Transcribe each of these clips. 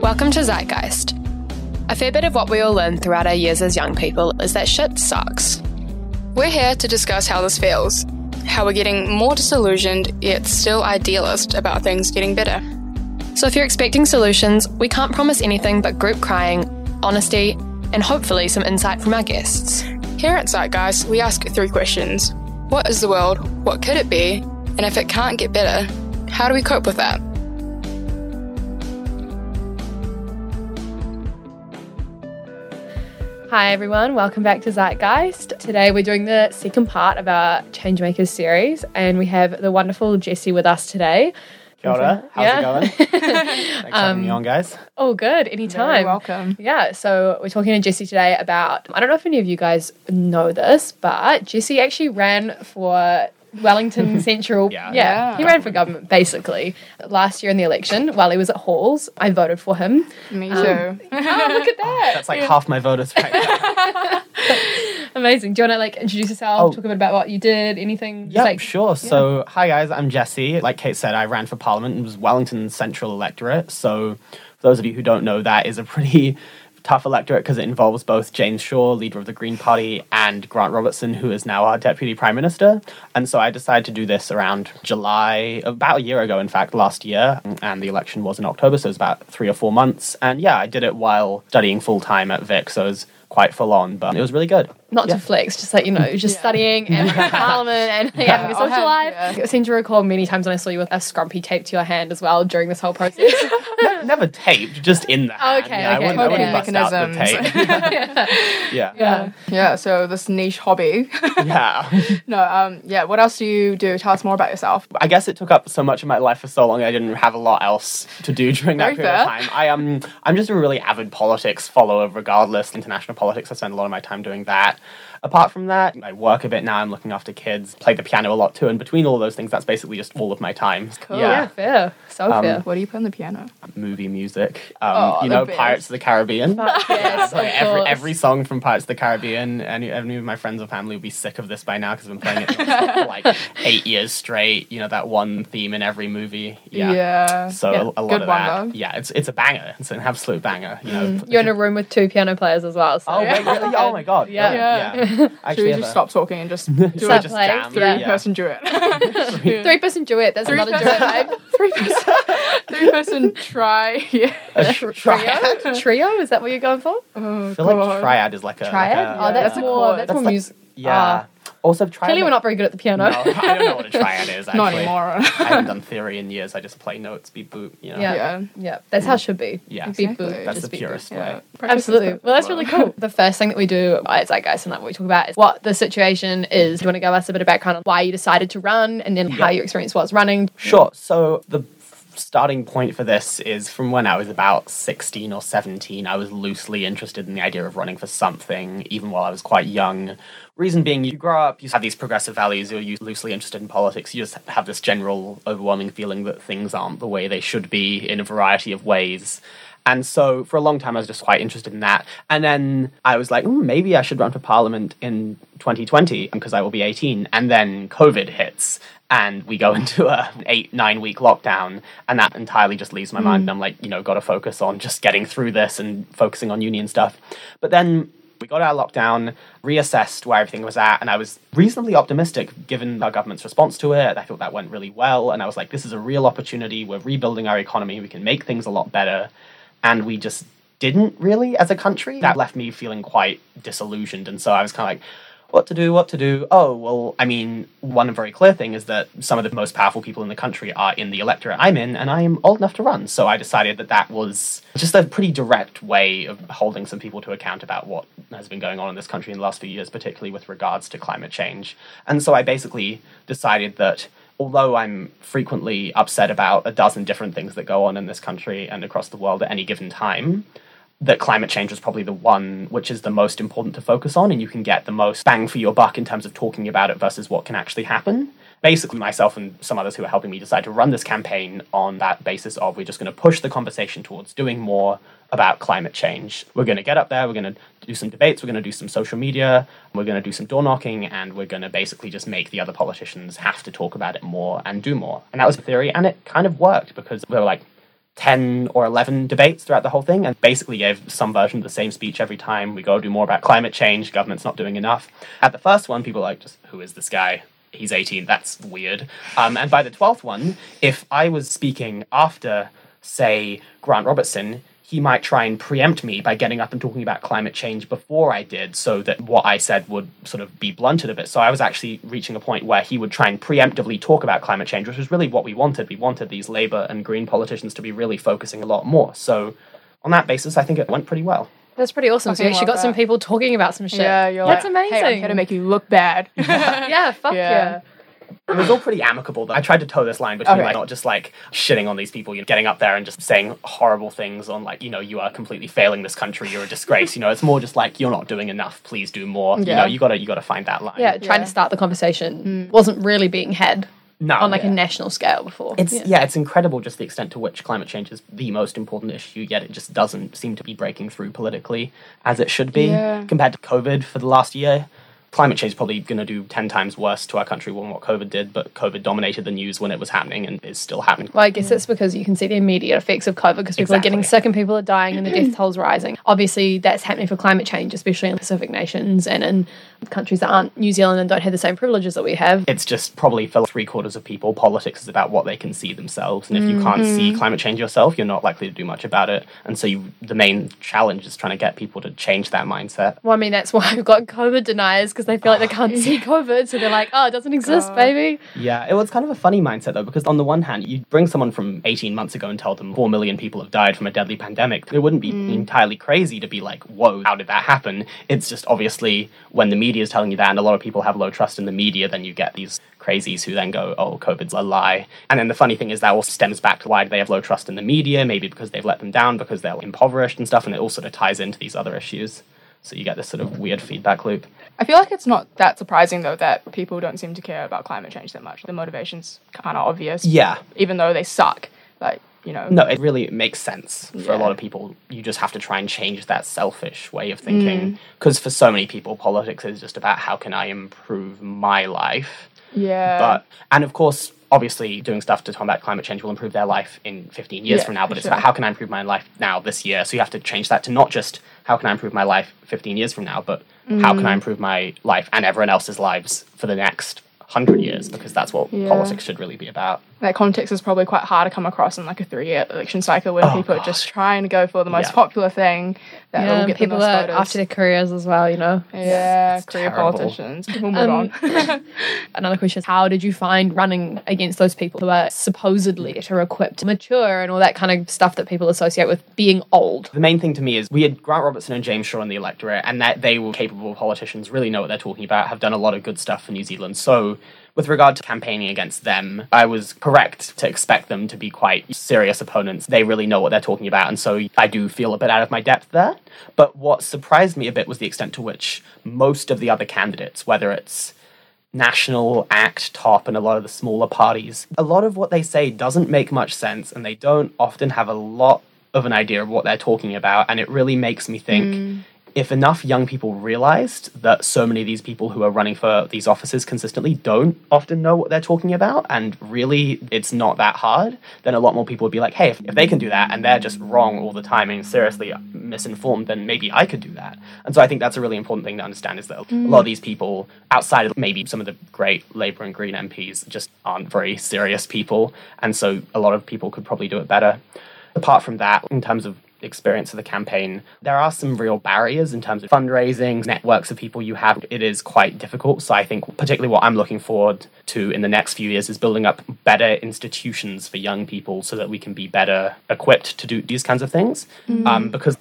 Welcome to Zeitgeist. A fair bit of what we all learn throughout our years as young people is that shit sucks. We're here to discuss how this feels, how we're getting more disillusioned yet still idealist about things getting better. So if you're expecting solutions, we can't promise anything but group crying, honesty, and hopefully some insight from our guests. Here at Zeitgeist, we ask three questions What is the world? What could it be? And if it can't get better, how do we cope with that? Hi everyone, welcome back to Zeitgeist. Today we're doing the second part of our Changemakers series, and we have the wonderful Jesse with us today. Kia ora. How's Yeah. it going? Thanks for having me um, on, guys. Oh, good, anytime. welcome. Yeah, so we're talking to Jesse today about I don't know if any of you guys know this, but Jesse actually ran for Wellington Central. Yeah. yeah, he ran for government basically last year in the election while he was at Halls. I voted for him. Me um, too. oh, look at that! That's like half my voters right there. Amazing. Do you want to like introduce yourself? Oh. Talk a bit about what you did. Anything? Just, Yeah, sure. So, hi guys, I'm Jesse. Like Kate said, I ran for Parliament and was Wellington Central electorate. So, for those of you who don't know, that is a pretty tough electorate because it involves both James Shaw, leader of the Green Party, and Grant Robertson, who is now our Deputy Prime Minister. And so I decided to do this around July, about a year ago, in fact, last year. And the election was in October, so it was about three or four months. And yeah, I did it while studying full time at Vic, so was quite full on, but it was really good. not Yeah. to flex, just like you know, just Yeah. studying and parliament and like, having a I'll social have- life. yeah. I seem to recall many times when I saw you with a scrumpy taped to your hand as well during this whole process. Ne- Never taped, just in the hand. Okay, yeah, I okay. wouldn't, I wouldn't bust out the mechanisms. tape. yeah. yeah. Yeah, so this niche hobby. yeah. no, um, yeah, what else do you do? Tell us more about yourself. I guess it took up so much of my life for so long I didn't have a lot else to do during that Very period of time. I um I'm just a really avid politics follower regardless. International politics, I spend a lot of my time doing that. Apart from that, I work a bit now, I'm looking after kids, play the piano a lot too, and between all those things that's basically just all of my time. Cool. Yeah, Yeah. fair. So Um, fair. What do you play on the piano? Movie music. Um, Oh, you know, best. Pirates of the Caribbean. Yes, every, every song from Pirates of the Caribbean, any, any of my friends or family would be sick of this by now because I've been playing it for like eight years straight. You know that one theme in every movie. Yeah. So Yeah. a, a lot Good of that. though. Yeah, it's it's a banger. It's an absolute banger. You know. You're in a room with two piano players as well. So Oh wait, really? Oh my god. Yeah. yeah. Yeah. Should we just a- stop talking and just do Should a we Start just playing? jam? three Yeah. person duet? Three person duet. That's another duet, babe. three person, three person try. Yeah. A tr- triad. Trio? Trio? Is that what you're going for? Oh, I feel like God. triad is like a Triad? Like a, oh, that's That's a more. That's, That's more like- music. Yeah. Uh, also, triad. Clearly, we're not very good at the piano. No, I don't know what a triad is. Actually. Not anymore. I haven't done theory in years. I just play notes, beat boot. You know. Yeah. Yeah. Yeah, that's how it should be. Yeah. Beat Exactly. boot, That's just the beat boot. purest Yeah. way. Absolutely. Well, that's really cool. The first thing that we do at Zeitgeist and like what we talk about is what the situation is. Do you want to give us a bit of background on why you decided to run and then how your experience was running? Sure. So the f- starting point for this is from when I was about 16 or 17. I was loosely interested in the idea of running for something, even while I was quite young. Reason being, you grow up, you have these progressive values, you're loosely interested in politics, you just have this general overwhelming feeling that things aren't the way they should be in a variety of ways. And so for a long time, I was just quite interested in that. And then I was like, "Hmm, maybe I should run for parliament in 2020 because I will be 18. And then COVID hits and we go into a eight, nine week lockdown. And that entirely just leaves my mind. Mm. And I'm like, you know, got to focus on just getting through this and focusing on union stuff. But then we got out of lockdown, reassessed where everything was at, and I was reasonably optimistic given our government's response to it. I thought that went really well, and I was like, this is a real opportunity. We're rebuilding our economy, we can make things a lot better. And we just didn't really as a country. That left me feeling quite disillusioned, and so I was kind of like, what to do, what to do. Oh, well, I mean, one very clear thing is that some of the most powerful people in the country are in the electorate I'm in, and I am old enough to run. So I decided that that was just a pretty direct way of holding some people to account about what has been going on in this country in the last few years, particularly with regards to climate change. And so I basically decided that although I'm frequently upset about a dozen different things that go on in this country and across the world at any given time, that climate change was probably the one which is the most important to focus on, and you can get the most bang for your buck in terms of talking about it versus what can actually happen. Basically, myself and some others who are helping me decide to run this campaign on that basis of we're just going to push the conversation towards doing more about climate change. We're going to get up there, we're going to do some debates, we're going to do some social media, we're going to do some door knocking, and we're going to basically just make the other politicians have to talk about it more and do more. And that was the theory, and it kind of worked because they were like, 10 or 11 debates throughout the whole thing and basically gave some version of the same speech every time. We go do more about climate change, government's not doing enough. At the first one, people were like, just who is this guy? He's 18, that's weird. Um, and by the 12th one, if I was speaking after, say, Grant Robertson, he might try and preempt me by getting up and talking about climate change before I did, so that what I said would sort of be blunted a bit. So I was actually reaching a point where he would try and preemptively talk about climate change, which was really what we wanted. We wanted these Labour and Green politicians to be really focusing a lot more. So on that basis, I think it went pretty well. That's pretty awesome. So you Fucking actually love got some people talking about some shit. Yeah, you're That's like, amazing. Hey, I'm here to make you look bad. yeah, fuck Yeah. yeah. It was all pretty amicable. Though. I tried to toe this line between Okay. like not just like shitting on these people, you know, getting up there and just saying horrible things on like you know you are completely failing this country, you're a disgrace. you know, it's more just like you're not doing enough. Please do more. You know, you gotta you gotta find that line. Yeah, trying Yeah. to start the conversation hmm. wasn't really being had no, on like yeah. a national scale before. It's yeah. yeah. it's incredible just the extent to which climate change is the most important issue, yet it just doesn't seem to be breaking through politically as it should be. Yeah. Compared to COVID for the last year, climate change is probably going to do ten times worse to our country than what COVID did. But COVID dominated the news when it was happening and is still happening. Well, I guess it's because you can see the immediate effects of COVID because people are getting sick and people are dying and the death toll's rising. Obviously, that's happening for climate change, especially in Pacific nations and in countries that aren't New Zealand and don't have the same privileges that we have. It's just probably for three quarters of people, politics is about what they can see themselves. And if you can't Mm-hmm. see climate change yourself, you're not likely to do much about it. And so you, the main challenge is trying to get people to change that mindset. Well, I mean, that's why we've got COVID deniers because they feel like they oh. can't see COVID. So they're like, oh, it doesn't exist, God. baby. Yeah, it was kind of a funny mindset though, because on the one hand, you bring someone from 18 months ago and tell them 4 million people have died from a deadly pandemic. It wouldn't be mm. entirely crazy to be like, whoa, how did that happen? It's just obviously when the media is telling you that and a lot of people have low trust in the media, then you get these crazies who then go, oh, COVID's a lie. And then the funny thing is that all stems back to why they have low trust in the media, maybe because they've let them down, because they're impoverished and stuff, and it all sort of ties into these other issues. So you get this sort of weird feedback loop. I feel like it's not that surprising though that people don't seem to care about climate change that much. The motivation's kind of obvious. Yeah, Even though they suck, like you know. No, it really makes sense for a lot of people. You just have to try and change that selfish way of thinking. Mm. Because for so many people, politics is just about how can I improve my life. Yeah. But and of course, obviously, doing stuff to combat climate change will improve their life in 15 years Yeah, from now. But it's sure. about how can I improve my life now, this year. So you have to change that to not just how can I improve my life 15 years from now, but how Mm. can I improve my life and everyone else's lives for the next hundred years? Because that's what Yeah. politics should really be about. That context is probably quite hard to come across in like a three-year election cycle when Oh, people are just trying to go for the most Yeah. popular thing that Yeah, will get people the most are voters. after their careers as well, you know. yeah, It's career terrible. politicians. We'll move Um, on. Another question is how did you find running against those people who are supposedly better equipped, mature, and all that kind of stuff that people associate with being old? The main thing to me is we had Grant Robertson and James Shaw in the electorate, and that they were capable politicians, really know what they're talking about, have done a lot of good stuff for New Zealand. So, with regard to campaigning against them, I was correct to expect them to be quite serious opponents. They really know what they're talking about, and so I do feel a bit out of my depth there. But what surprised me a bit was the extent to which most of the other candidates, whether it's National, ACT, TOP, and a lot of the smaller parties. A lot of what they say doesn't make much sense, and they don't often have a lot of an idea of what they're talking about. And it really makes me think mm. If enough young people realized that so many of these people who are running for these offices consistently don't often know what they're talking about, and really it's not that hard, then a lot more people would be like, hey, if, if they can do that and they're just wrong all the time and seriously misinformed, then maybe I could do that. And so I think that's a really important thing to understand is that a mm. lot of these people, outside of maybe some of the great Labour and Green MPs, just aren't very serious people. And so a lot of people could probably do it better. Apart from that, in terms of experience of the campaign, there are some real barriers in terms of fundraising, networks of people you have. It is quite difficult. So I think particularly what I'm looking forward to in the next few years is building up better institutions for young people so that we can be better equipped to do these kinds of things. Um, because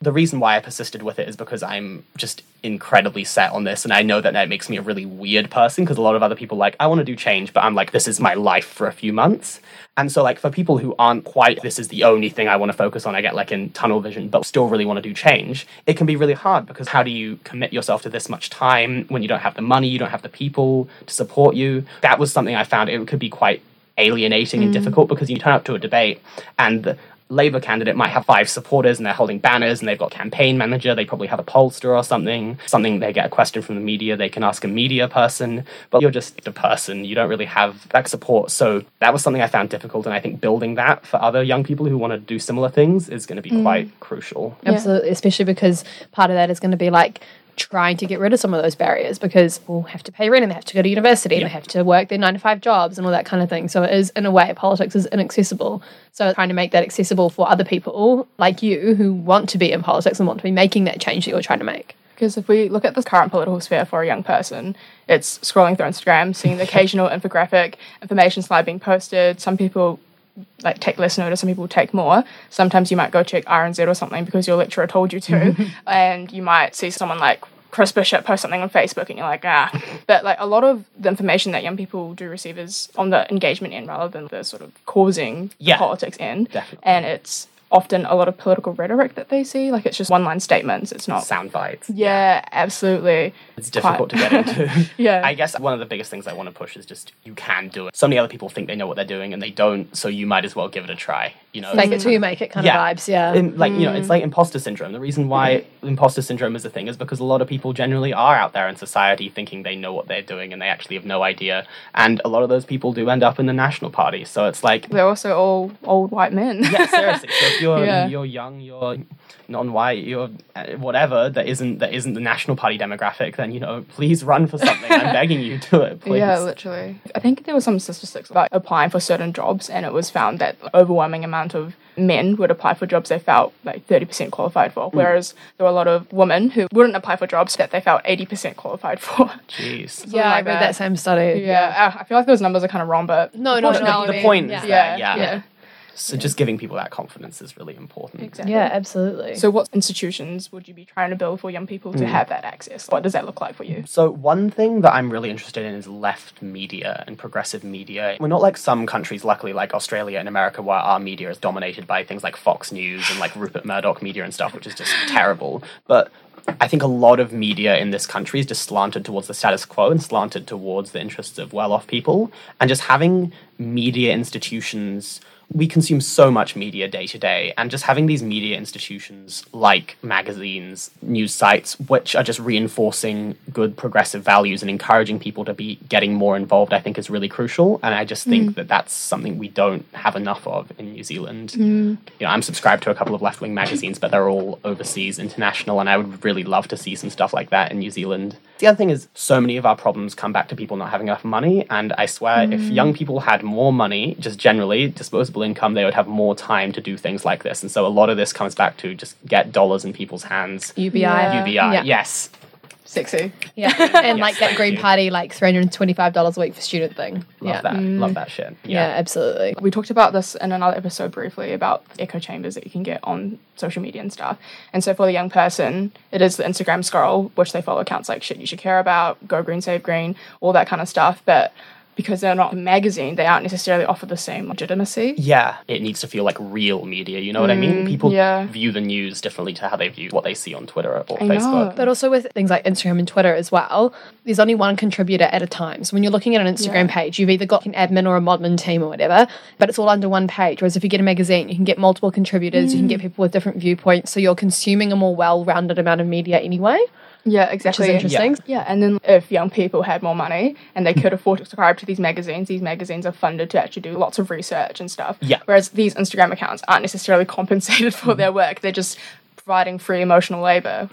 the reason why I persisted with it is because I'm just incredibly set on this, and I know that that makes me a really weird person because a lot of other people like I want to do change, but I'm like this is my life for a few months, and so like for people who aren't quite this is the only thing I want to focus on, I get like in tunnel vision, but still really want to do change. It can be really hard because how do you commit yourself to this much time when you don't have the money, you don't have the people to support you? That was something I found it could be quite alienating and mm. difficult because you turn up to a debate and Labour candidate might have five supporters and they're holding banners and they've got campaign manager. They probably have a pollster or something. Something they get a question from the media, they can ask a media person. But you're just a person. You don't really have that support. So that was something I found difficult. And I think building that for other young people who want to do similar things is going to be mm. quite crucial. Absolutely, especially because part of that is going to be like trying to get rid of some of those barriers because we'll have to pay rent and they have to go to university and they have to work their nine to five jobs and all that kind of thing. So it is, in a way, politics is inaccessible. So trying to make that accessible for other people like you who want to be in politics and want to be making that change that you're trying to make. Because if we look at the current political sphere for a young person, it's scrolling through Instagram, seeing the occasional infographic, information slide being posted. Some people like take less notice, some people take more. Sometimes you might go check RNZ or something because your lecturer told you to, and you might see someone like Chris Bishop post something on Facebook and you're like, ah. But like a lot of the information that young people do receive is on the engagement end rather than the sort of causing Yeah. politics end. Definitely. And it's often a lot of political rhetoric that they see. Like it's just one line statements. It's not Sound bites. Yeah, absolutely. It's difficult to get into. Yeah. I guess one of the biggest things I want to push is just you can do it. So many other people think they know what they're doing and they don't, so you might as well give it a try. You know, Fake it till you make it kind Yeah. of vibes, yeah. in, like you know it's mm. like imposter syndrome the reason why imposter syndrome is a thing is because a lot of people generally are out there in society thinking they know what they're doing and they actually have no idea and a lot of those people do end up in the national party so it's like They're also all old white men. yeah seriously so if you're Yeah. you're young you're non-white you're uh, whatever that isn't that isn't the national party demographic then you know please run for something i'm begging you do it please Yeah, literally. I think there were some statistics about applying for certain jobs, and it was found that the overwhelming amount of men would apply for jobs they felt like 30% qualified for, whereas there were a lot of women who wouldn't apply for jobs that they felt 80% qualified for. jeez yeah, I read that. that same study. yeah, uh, I feel like those numbers are kind of wrong, but No, no, no. the, the point is Yeah. that Yeah, yeah, yeah. so just giving people that confidence is really important Exactly. Yeah, absolutely. So, what institutions would you be trying to build for young people to mm. have that access? What does that look like for you? So, one thing that I'm really interested in is left media and progressive media. We're not like some countries, luckily, like Australia and America, where our media is dominated by things like Fox News and like Rupert Murdoch media and stuff, which is just terrible. But I think a lot of media in this country is just slanted towards the status quo and slanted towards the interests of well off people. And just having media institutions we consume so much media day to day, and just having these media institutions like magazines, news sites, which are just reinforcing good progressive values and encouraging people to be getting more involved, I think is really crucial. And I just think mm. that that's something we don't have enough of in New Zealand. Mm. You know, I'm subscribed to a couple of left wing magazines, but they're all overseas, international, and I would really love to see some stuff like that in New Zealand. The other thing is, so many of our problems come back to people not having enough money. And I swear, if mm. young people had more money, just generally disposable income, they would have more time to do things like this. And so a lot of this comes back to just get dollars in people's hands. UBI. Yeah. UBI, Yeah. yes. Sexy. Yeah. and like Yes, that Green you. Party, like $325 a week for student thing. Love yeah. that. Love that shit. Mm. Yeah, Yeah. absolutely. We talked about this in another episode briefly about echo chambers that you can get on social media and stuff. And so for the young person, it is the Instagram scroll, which they follow accounts like shit you should care about, go green, save green, all that kind of stuff. But because they're not a magazine, they aren't necessarily offer the same legitimacy. Yeah, it needs to feel like real media. You know what I mean? Mm, people yeah. view the news differently to how they view what they see on Twitter or I know. Facebook. But also with things like Instagram and Twitter as well, there's only one contributor at a time. So when you're looking at an Instagram Yeah. page, you've either got an admin or a modmin team or whatever, but it's all under one page. Whereas if you get a magazine, you can get multiple contributors, you can mm. get people with different viewpoints. So you're consuming a more well rounded amount of media anyway, Yeah, which exactly. is interesting. Yeah, and then if young people had more money and they could afford to subscribe to these magazines, these magazines are funded to actually do lots of research and stuff. Yeah. Whereas these Instagram accounts aren't necessarily compensated for their work; they're just providing free emotional labor.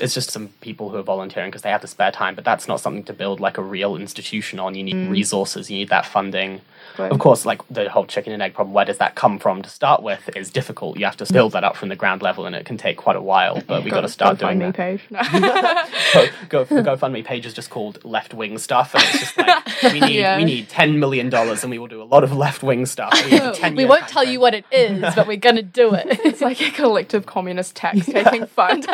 It's just some people who are volunteering because they have the spare time, but that's not something to build like a real institution on. You need mm. resources, you need that funding. Right. Of course, like the whole chicken and egg problem, where does that come from to start with is difficult. You have to build that up from the ground level and it can take quite a while, but we've got to start doing GoFundMe that. page. No. Go, go, the GoFundMe page is just called left wing stuff, and it's just like we need Yeah. we need ten million dollars, and we will do a lot of left wing stuff. We, have a 10 We won't tell you what it is, but we're going to do it. it's like a collective communist tax taking fund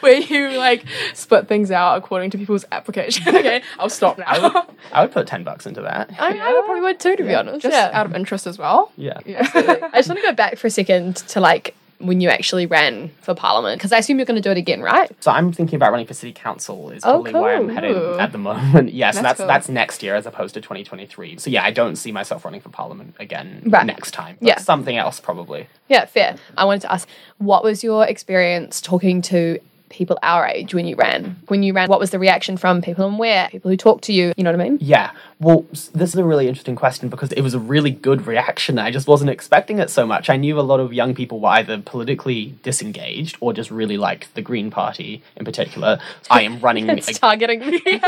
where you like split things out according to people's application. okay, I'll stop now. I would, I would put ten bucks into that. I, I would probably would too, to be honest. Just yeah. out of interest as well. Yeah. Yeah. I just want to go back for a second to like when you actually ran for parliament? Because I assume you're going to do it again, right? So I'm thinking about running for city council. Is Oh, probably where I'm oh, cool. headed Ooh. at the moment. Yeah, so That's that's cool. that's next year as opposed to 2023. So yeah, I don't see myself running for parliament again Right. next time. But Yeah. something else probably. Yeah, fair. I wanted to ask, what was your experience talking to people our age when you ran? When you ran, what was the reaction from people and where? People who talked to you, you know what I mean? Yeah. Well, this is a really interesting question because it was a really good reaction. I just wasn't expecting it so much. I knew a lot of young people were either politically disengaged or just really like the Green Party in particular. I am running. It's ag- targeting me. you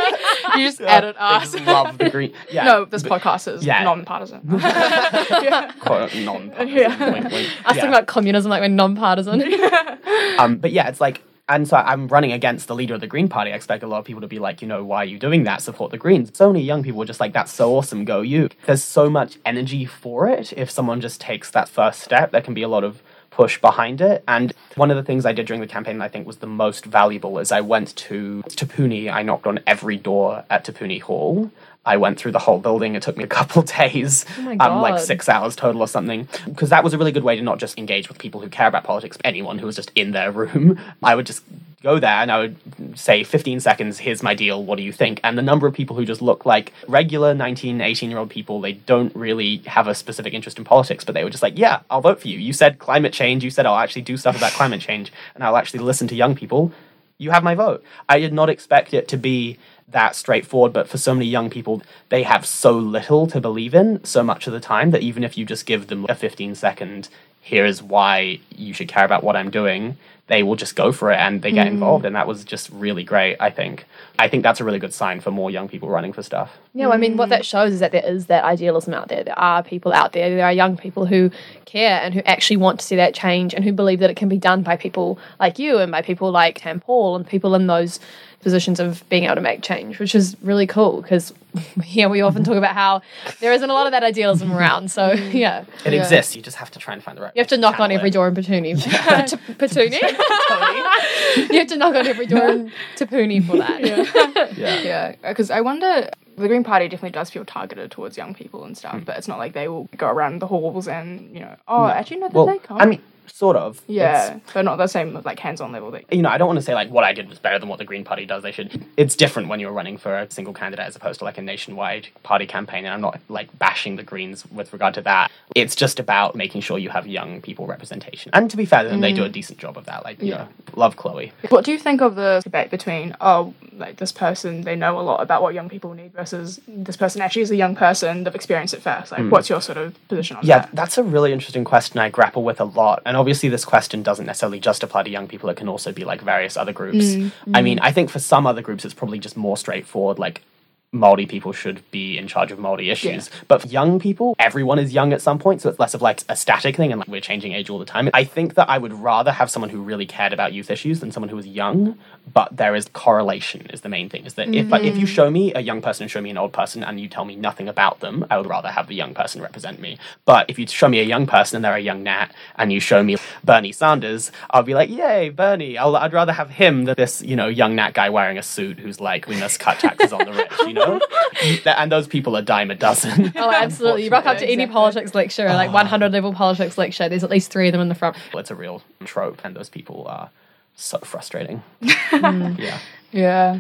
just added they us. just love the Green. Yeah. no, this but- podcast is yeah. non-partisan. quote, non-partisan, Yeah. wink, wink. I was Yeah. talking about communism like we're non-partisan. Um, but yeah, it's like, and so I'm running against the leader of the Green Party. I expect a lot of people to be like, you know, why are you doing that? Support the Greens. So many young people are just like, that's so awesome, go you. There's so much energy for it. If someone just takes that first step, there can be a lot of push behind it. And one of the things I did during the campaign I think was the most valuable is I went to Te Puni. I knocked on every door at Te Puni Hall. I went through the whole building. It took me a couple days, my um, like six hours total or something, because that was a really good way to not just engage with people who care about politics, but anyone who was just in their room. I would just go there and I would say 15 seconds, here's my deal, what do you think? And the number of people who just look like regular 19, 18 year old people, they don't really have a specific interest in politics, but they were just like, yeah, I'll vote for you. You said climate change, you said I'll actually do stuff about climate change, and I'll actually listen to young people. You have my vote. I did not expect it to be that straightforward, but for so many young people, they have so little to believe in so much of the time that even if you just give them a 15 second, here's why you should care about what I'm doing, they will just go for it and they get mm. involved. And that was just really great, I think. I think that's a really good sign for more young people running for stuff. Yeah, well, I mean, what that shows is that there is that idealism out there. There are people out there, there are young people who care and who actually want to see that change and who believe that it can be done by people like you and by people like Tam Paul and people in those positions of being able to make change, which is really cool because here we often talk about how there isn't a lot of that idealism around. So, yeah. It Yeah. exists. You just have to try and find the right You have to knock on every door in Petuni. T- Petuni? you have to knock on every door in Te Puni for that. Yeah. Yeah, because I wonder. The Green Party definitely does feel targeted towards young people and stuff, hmm. but it's not like they will go around the halls and you know. Oh, actually, no, Well, they can't. I mean, sort of. It's- yeah, but not the same like hands-on level. That you know, I don't want to say like what I did was better than what the Green Party does. They should. It's different when you're running for a single candidate as opposed to like a nationwide party campaign. And I'm not like bashing the Greens with regard to that. It's just about making sure you have young people representation. And to be fair, then they do a mm. decent job of that. Like, you know, love Chloe. What do you think of the debate between oh, like this person they know a lot about what young people need versus this person actually is a young person they've experienced it first? Like, hmm. what's your sort of position on. Yeah, that? that's a really interesting question I grapple with a lot. And obviously, this question doesn't necessarily just apply to young people, it can also be like various other groups. Mm, I mm. mean, I think for some other groups, it's probably just more straightforward. Like, Maori people should be in charge of Maori issues. But for young people, everyone is young at some point, so it's less of like a static thing and like we're changing age all the time. I think that I would rather have someone who really cared about youth issues than someone who was young, but there is correlation is the main thing. Is that if if you mm. show me a young person and show me an old person and you tell me nothing about them, I would rather have the young person represent me. But if you show me a young person and they're a young Nat and you show me Bernie Sanders, I'll be like, yay, Bernie. I'll, I'd rather have him than this, you know, young Nat guy wearing a suit who's like, we must cut taxes on the rich, you know? And those people are dime a dozen. Oh, absolutely. You rock up to any Exactly. politics lecture, like 100 level politics lecture, there's at least three of them in the front. it's a real trope, and those people are so frustrating. Mm. yeah. Yeah.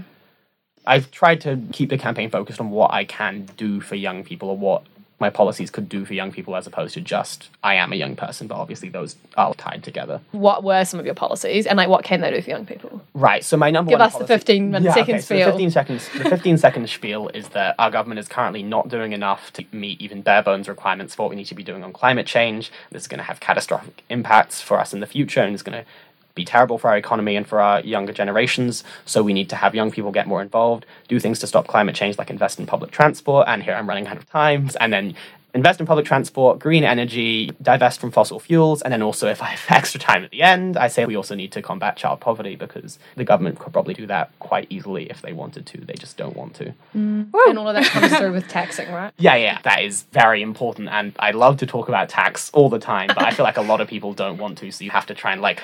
I've tried to keep the campaign focused on what I can do for young people or what my policies could do for young people as opposed to just I am a young person, but obviously those are tied together. What were some of your policies and like what can they do for young people? Right. So my number Give one us the 15 minute Yeah, second okay, so spiel. the 15 seconds. The 15 second spiel is that our government is currently not doing enough to meet even bare bones requirements for what we need to be doing on climate change. This is going to have catastrophic impacts for us in the future, and it's going to be terrible for our economy and for our younger generations. So we need to have young people get more involved, do things to stop climate change, like invest in public transport. And here I'm running out of time, and then. Invest in public transport, green energy, divest from fossil fuels, and then also, if I have extra time at the end, I say we also need to combat child poverty because the government could probably do that quite easily if they wanted to. They just don't want to. Mm. And all of that comes through with taxing, right? Yeah, yeah, that is very important. And I love to talk about tax all the time, but I feel like a lot of people don't want to. So you have to try and, like,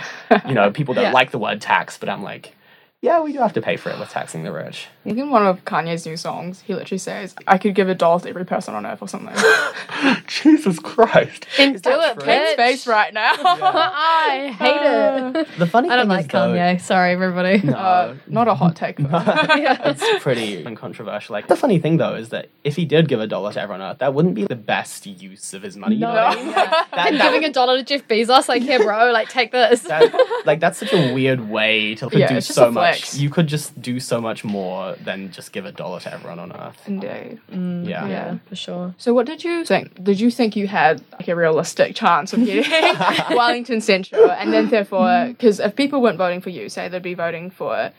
you know, people don't Yeah. like the word tax, but I'm like, Yeah, we do have to pay for it with taxing the rich. Even one of Kanye's new songs, he literally says, "I could give a dollar to every person on earth" or something. Jesus Christ. Then Is do that it, true? Face right now. I hate it. The funny I don't thing like is, though, Kanye. Sorry, everybody. No. Uh, not a hot take. though. it's pretty uncontroversial. Like the funny thing though is that if he did give a dollar to everyone on Earth, that wouldn't be the best use of his money. You know what I mean? That- And that giving a dollar to Jeff Bezos, like, here, bro, like, take this. that, like that's such a weird way to Yeah, do so a much. You could just do so much more than just give a dollar to everyone on Earth. Indeed. Yeah. yeah, for sure. So, what did you think? Did you think you had like a realistic chance of getting Wellington Central? And then, therefore, because if people weren't voting for you, say they'd be voting for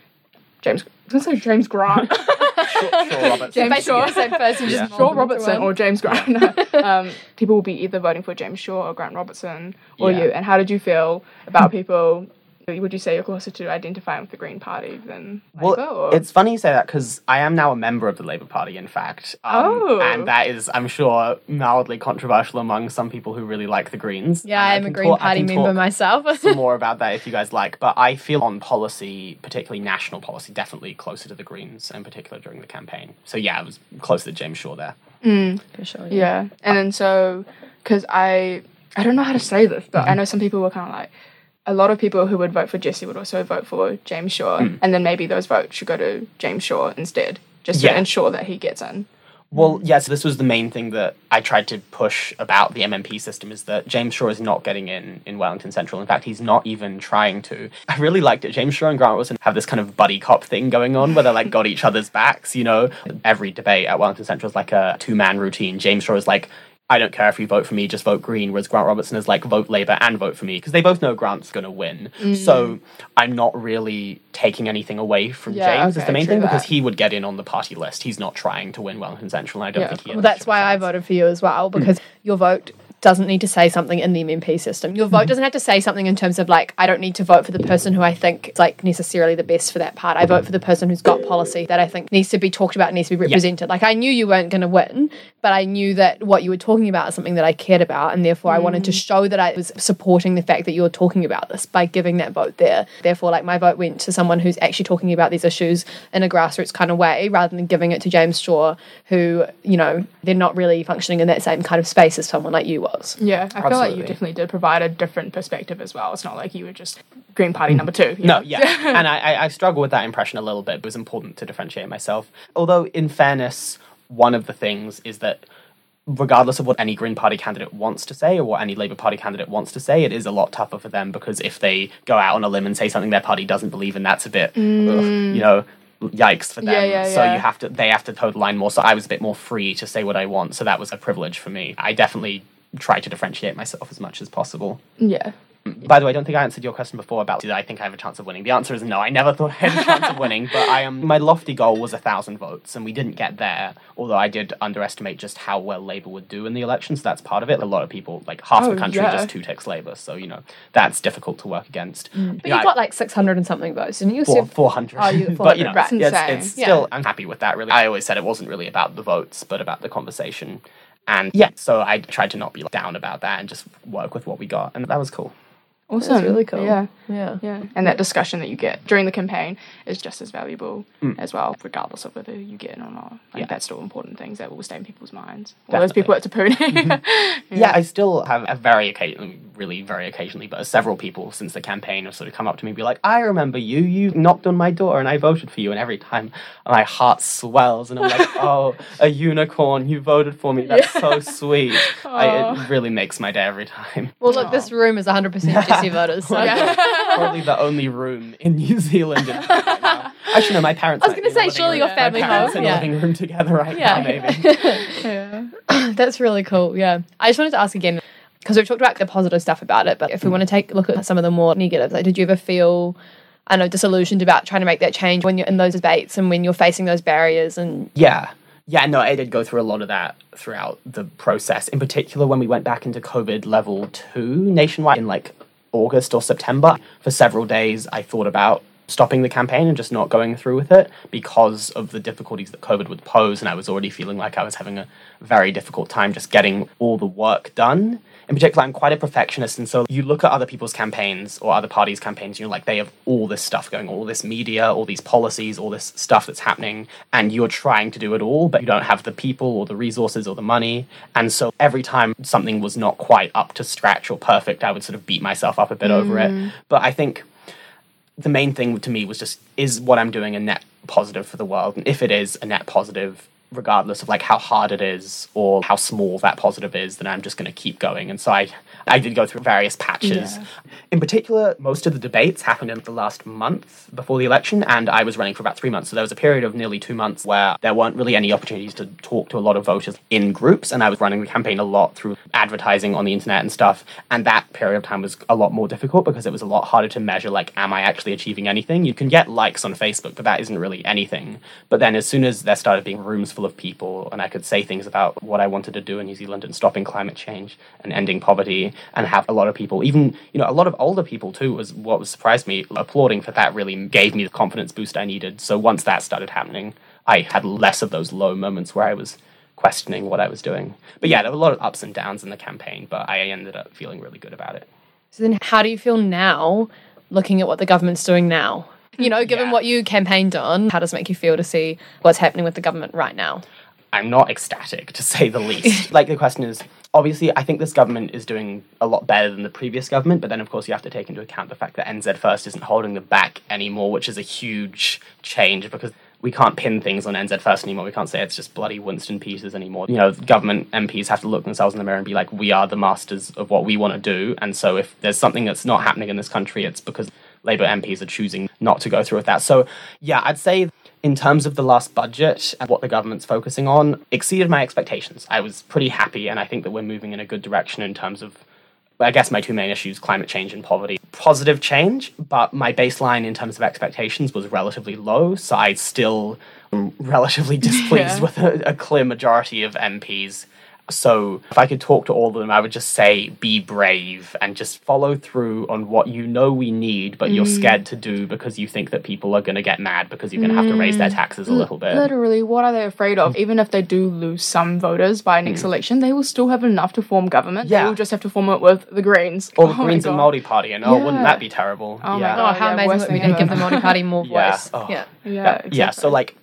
James. I was gonna say James Grant, Sure, sure, Robert. James Basically Shaw, the same person, Yeah. just Shaw molded Robertson, or James Grant. um, people will be either voting for James Shaw or Grant Robertson or Yeah. you. And how did you feel about people? Would you say you're closer to identifying with the Green Party than Labour? Well, or? it's funny you say that because I am now a member of the Labour Party, in fact. Um, Oh. And that is, I'm sure, mildly controversial among some people who really like the Greens. Yeah, I I'm a Green talk- I Party can member talk myself. some more about that if you guys like. But I feel on policy, particularly national policy, definitely closer to the Greens, in particular during the campaign. So yeah, I was closer to James Shaw there. for sure. Yeah, and then so because I I don't know how to say this, but Mm-hmm. I know some people were kind of like a lot of people who would vote for Jesse would also vote for James Shaw, Mm. and then maybe those votes should go to James Shaw instead, just Yeah. to ensure that he gets in. Well, yes, this was the main thing that I tried to push about the MMP system is that James Shaw is not getting in in Wellington Central. In fact, he's not even trying to. I really liked it. James Shaw and Grant Wilson have this kind of buddy cop thing going on where they're like got each other's backs, you know? Every debate at Wellington Central is like a two man routine. James Shaw is like, I don't care if you vote for me, just vote Green. Whereas Grant Robertson is like, vote Labour and vote for me because they both know Grant's going to win. Mm. So I'm not really taking anything away from Yeah, James. Is the main thing because he would get in on the party list. He's not trying to win Wellington Central, and I don't Yeah, think he Well, that's why I voted for you as well mm. because your vote doesn't need to say something in the MMP system. Your vote mm-hmm. doesn't have to say something in terms of like I don't need to vote for the person who I think is like necessarily the best for that part. I vote for the person who's got policy that I think needs to be talked about, needs to be represented. Like I knew you weren't going to win, but I knew that what you were talking about is something that I cared about, and therefore I wanted to mm. show that I was supporting the fact that you were talking about this by giving that vote there. Therefore, like my vote went to someone who's actually talking about these issues in a grassroots kind of way, rather than giving it to James Shaw, who you know they're not really functioning in that same kind of space as someone like you was. Yeah, I feel like you definitely did provide a different perspective as well. It's not like you were just Green Party number two. No, know? yeah. and I, I, struggle with that impression a little bit. It was important to differentiate myself. Although, in fairness, one of the things is that regardless of what any Green Party candidate wants to say or what any Labour Party candidate wants to say, it is a lot tougher for them because if they go out on a limb and say something their party doesn't believe in, that's a bit, ugh, you know, yikes for them. Yeah, yeah, so yeah. you have to, they have to toe the line more. So I was a bit more free to say what I want. So that was a privilege for me. I definitely try to differentiate myself as much as possible. yeah. By the way, I don't think I answered your question before about did I think I have a chance of winning. The answer is no. I never thought I had a chance of winning, but I am. my lofty goal was a thousand votes, and we didn't get there. Although I did underestimate just how well Labour would do in the election, so that's part of it. A lot of people, like half Oh, the country, yeah. just two ticks Labour, so you know that's difficult to work against. Mm. But you got like six hundred and something votes, and you four four hundred. Oh, you but you know, right. yeah, it's, it's Yeah. still. I'm happy with that. Really, I always said it wasn't really about the votes, but about the conversation. And yeah, so I tried to not be down about that and just work with what we got, and that was cool. Awesome. really cool. Yeah. yeah. Yeah, and that discussion that you get during the campaign is just as valuable Mm. as well, regardless of whether you get in or not. Like Yeah. that's still important things that will stay in people's minds. All those people at Definitely. Te Puni. Yeah, I still have a very occasionally, really very occasionally, but several people since the campaign have sort of come up to me and be like, I remember you, you knocked on my door and I voted for you. And every time my heart swells and I'm like, oh, a unicorn, you voted for me. That's so sweet. I, it really makes my day every time. Well, look, this room is 100% Jesse voters. So. Probably the only room in New Zealand. In right now. Actually, no, my parents. I was gonna be in the say, surely room. your family my parents home, in yeah. living room together right Yeah. now, maybe. That's really cool. Yeah. I just wanted to ask again because we've talked about the positive stuff about it, but if we want to take a look at some of the more negatives, like did you ever feel, I know, disillusioned about trying to make that change when you're in those debates and when you're facing those barriers? And Yeah. Yeah, no, I did go through a lot of that throughout the process. In particular, when we went back into COVID level two nationwide in like August or September, for several days, I thought about stopping the campaign and just not going through with it because of the difficulties that COVID would pose. And I was already feeling like I was having a very difficult time just getting all the work done. In particular, I'm quite a perfectionist, and so you look at other people's campaigns or other parties' campaigns, and you're like, they have all this stuff going, all this media, all these policies, all this stuff that's happening, and you're trying to do it all, but you don't have the people or the resources or the money. And so every time something was not quite up to scratch or perfect, I would sort of beat myself up a bit over it. Mm. But I think the main thing to me was just is what I'm doing a net positive for the world? And if it is a net positive, regardless of like how hard it is or how small that positive is, then I'm just going to keep going. And so I, I did go through various patches. Yeah. In particular, most of the debates happened in the last month before the election, and I was running for about three months. So there was a period of nearly two months where there weren't really any opportunities to talk to a lot of voters in groups, and I was running the campaign a lot through advertising on the internet and stuff. And that period of time was a lot more difficult because it was a lot harder to measure, like, am I actually achieving anything? You can get likes on Facebook, but that isn't really anything. But then as soon as there started being rooms full of people, and I could say things about what I wanted to do in New Zealand and stopping climate change and ending poverty, and have a lot of people, even, you know, a lot of older people too, was what surprised me. Applauding for that really gave me the confidence boost I needed. So once that started happening, I had less of those low moments where I was questioning what I was doing. But yeah, there were a lot of ups and downs in the campaign, but I ended up feeling really good about it. So then, how do you feel now, looking at what the government's doing now? You know, given Yeah. what you campaigned on, how does it make you feel to see what's happening with the government right now? I'm not ecstatic, to say the least. like, the question is obviously, I think this government is doing a lot better than the previous government, but then, of course, you have to take into account the fact that NZ First isn't holding them back anymore, which is a huge change because we can't pin things on NZ First anymore. We can't say it's just bloody Winston Peters anymore. You know, government MPs have to look themselves in the mirror and be like, we are the masters of what we want to do. And so if there's something that's not happening in this country, it's because Labour MPs are choosing not to go through with that. So, yeah, I'd say in terms of the last budget and what the government's focusing on, exceeded my expectations. I was pretty happy, and I think that we're moving in a good direction in terms of, I guess, my two main issues climate change and poverty. Positive change, but my baseline in terms of expectations was relatively low, so I still am um, relatively displeased Yeah. with a, a clear majority of MPs. So, if I could talk to all of them, I would just say be brave and just follow through on what you know we need, but you're mm. scared to do because you think that people are going to get mad because you're going to have to raise their mm. taxes a little bit. Literally, what are they afraid of? Even if they do lose some voters by next mm. election, they will still have enough to form government. Yeah. They. Yeah. will just have to form it with the Greens. Or the Oh Greens and God. Māori Party, and oh, wouldn't that be terrible? Oh my yeah. Oh, God. how yeah, amazing worse that we than did give the ever. Māori Party more Yeah. voice. Oh. Yeah. Yeah, yeah, yeah. So like,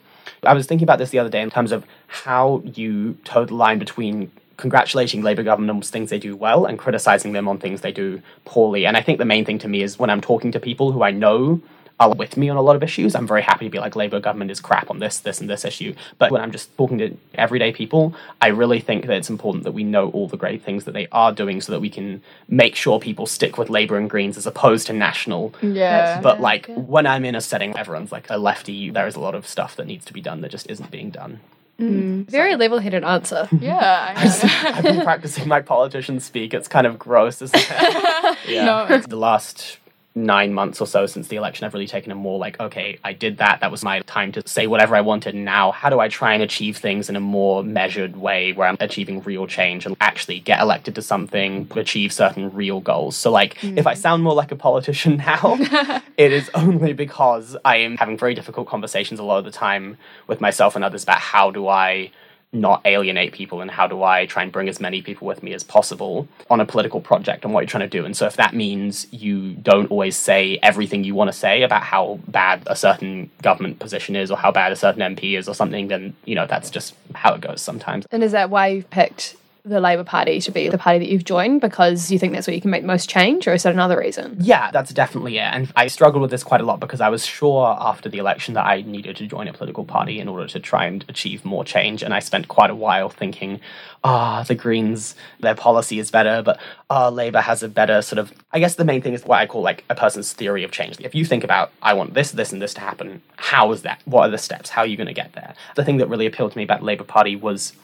I was thinking about this the other day in terms of how you toe the line between congratulating Labour government on things they do well and criticizing them on things they do poorly. And I think the main thing to me is when I'm talking to people who I know are with me on a lot of issues, I'm very happy to be like Labour government is crap on this, this, and this issue. But when I'm just talking to everyday people, I really think that it's important that we know all the great things that they are doing so that we can make sure people stick with Labour and Greens as opposed to National. Yeah. But like when I'm in a setting, everyone's like a lefty. There is a lot of stuff that needs to be done that just isn't being done. Mm. Mm. Very level headed answer. yeah, I I've been practicing my politician speak. It's kind of gross, isn't it? Yeah. No. The last nine months or so since the election, I've really taken a more like, okay, I did that. That was my time to say whatever I wanted. Now, how do I try and achieve things in a more measured way where I'm achieving real change and actually get elected to something, achieve certain real goals? So, like, if I mm. sound more like a politician now, it is only because I am having very difficult conversations a lot of the time with myself and others about how do I not alienate people and how do I try and bring as many people with me as possible on a political project and what you're trying to do. And so if that means you don't always say everything you want to say about how bad a certain government position is or how bad a certain MP is or something, then you know that's just how it goes sometimes. And is that why you've picked the Labour Party to be the party that you've joined because you think that's where you can make most change, or is that another reason? Yeah, that's definitely it. And I struggled with this quite a lot because I was sure after the election that I needed to join a political party in order to try and achieve more change. And I spent quite a while thinking, ah, the Greens, their policy is better, but ah, Labour has a better sort of. I guess the main thing is what I call like a person's theory of change. If you think about, I want this, this, and this to happen, how is that? What are the steps? How are you going to get there? The thing that really appealed to me about the Labour Party was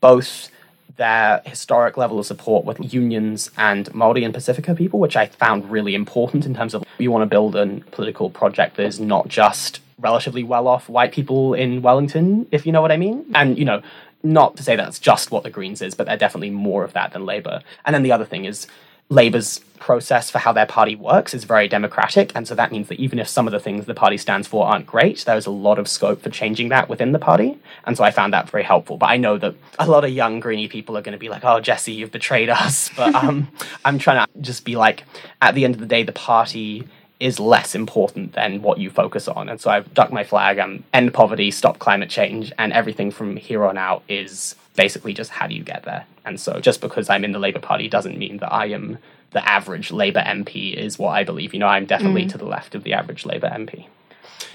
both their historic level of support with unions and Maori and Pacifica people, which I found really important in terms of you want to build a political project that is not just relatively well off white people in Wellington, if you know what I mean. And, you know, not to say that's just what the Greens is, but they're definitely more of that than Labour. And then the other thing is, Labour's process for how their party works is very democratic. And so that means that even if some of the things the party stands for aren't great, there's a lot of scope for changing that within the party. And so I found that very helpful. But I know that a lot of young greeny people are going to be like, oh, Jesse, you've betrayed us. But um, I'm trying to just be like, at the end of the day, the party is less important than what you focus on. And so I've ducked my flag, um, end poverty, stop climate change, and everything from here on out is basically just how do you get there. And so just because I'm in the Labour Party doesn't mean that I am the average Labour MP is what I believe. You know, I'm definitely to the left of the average Labour MP.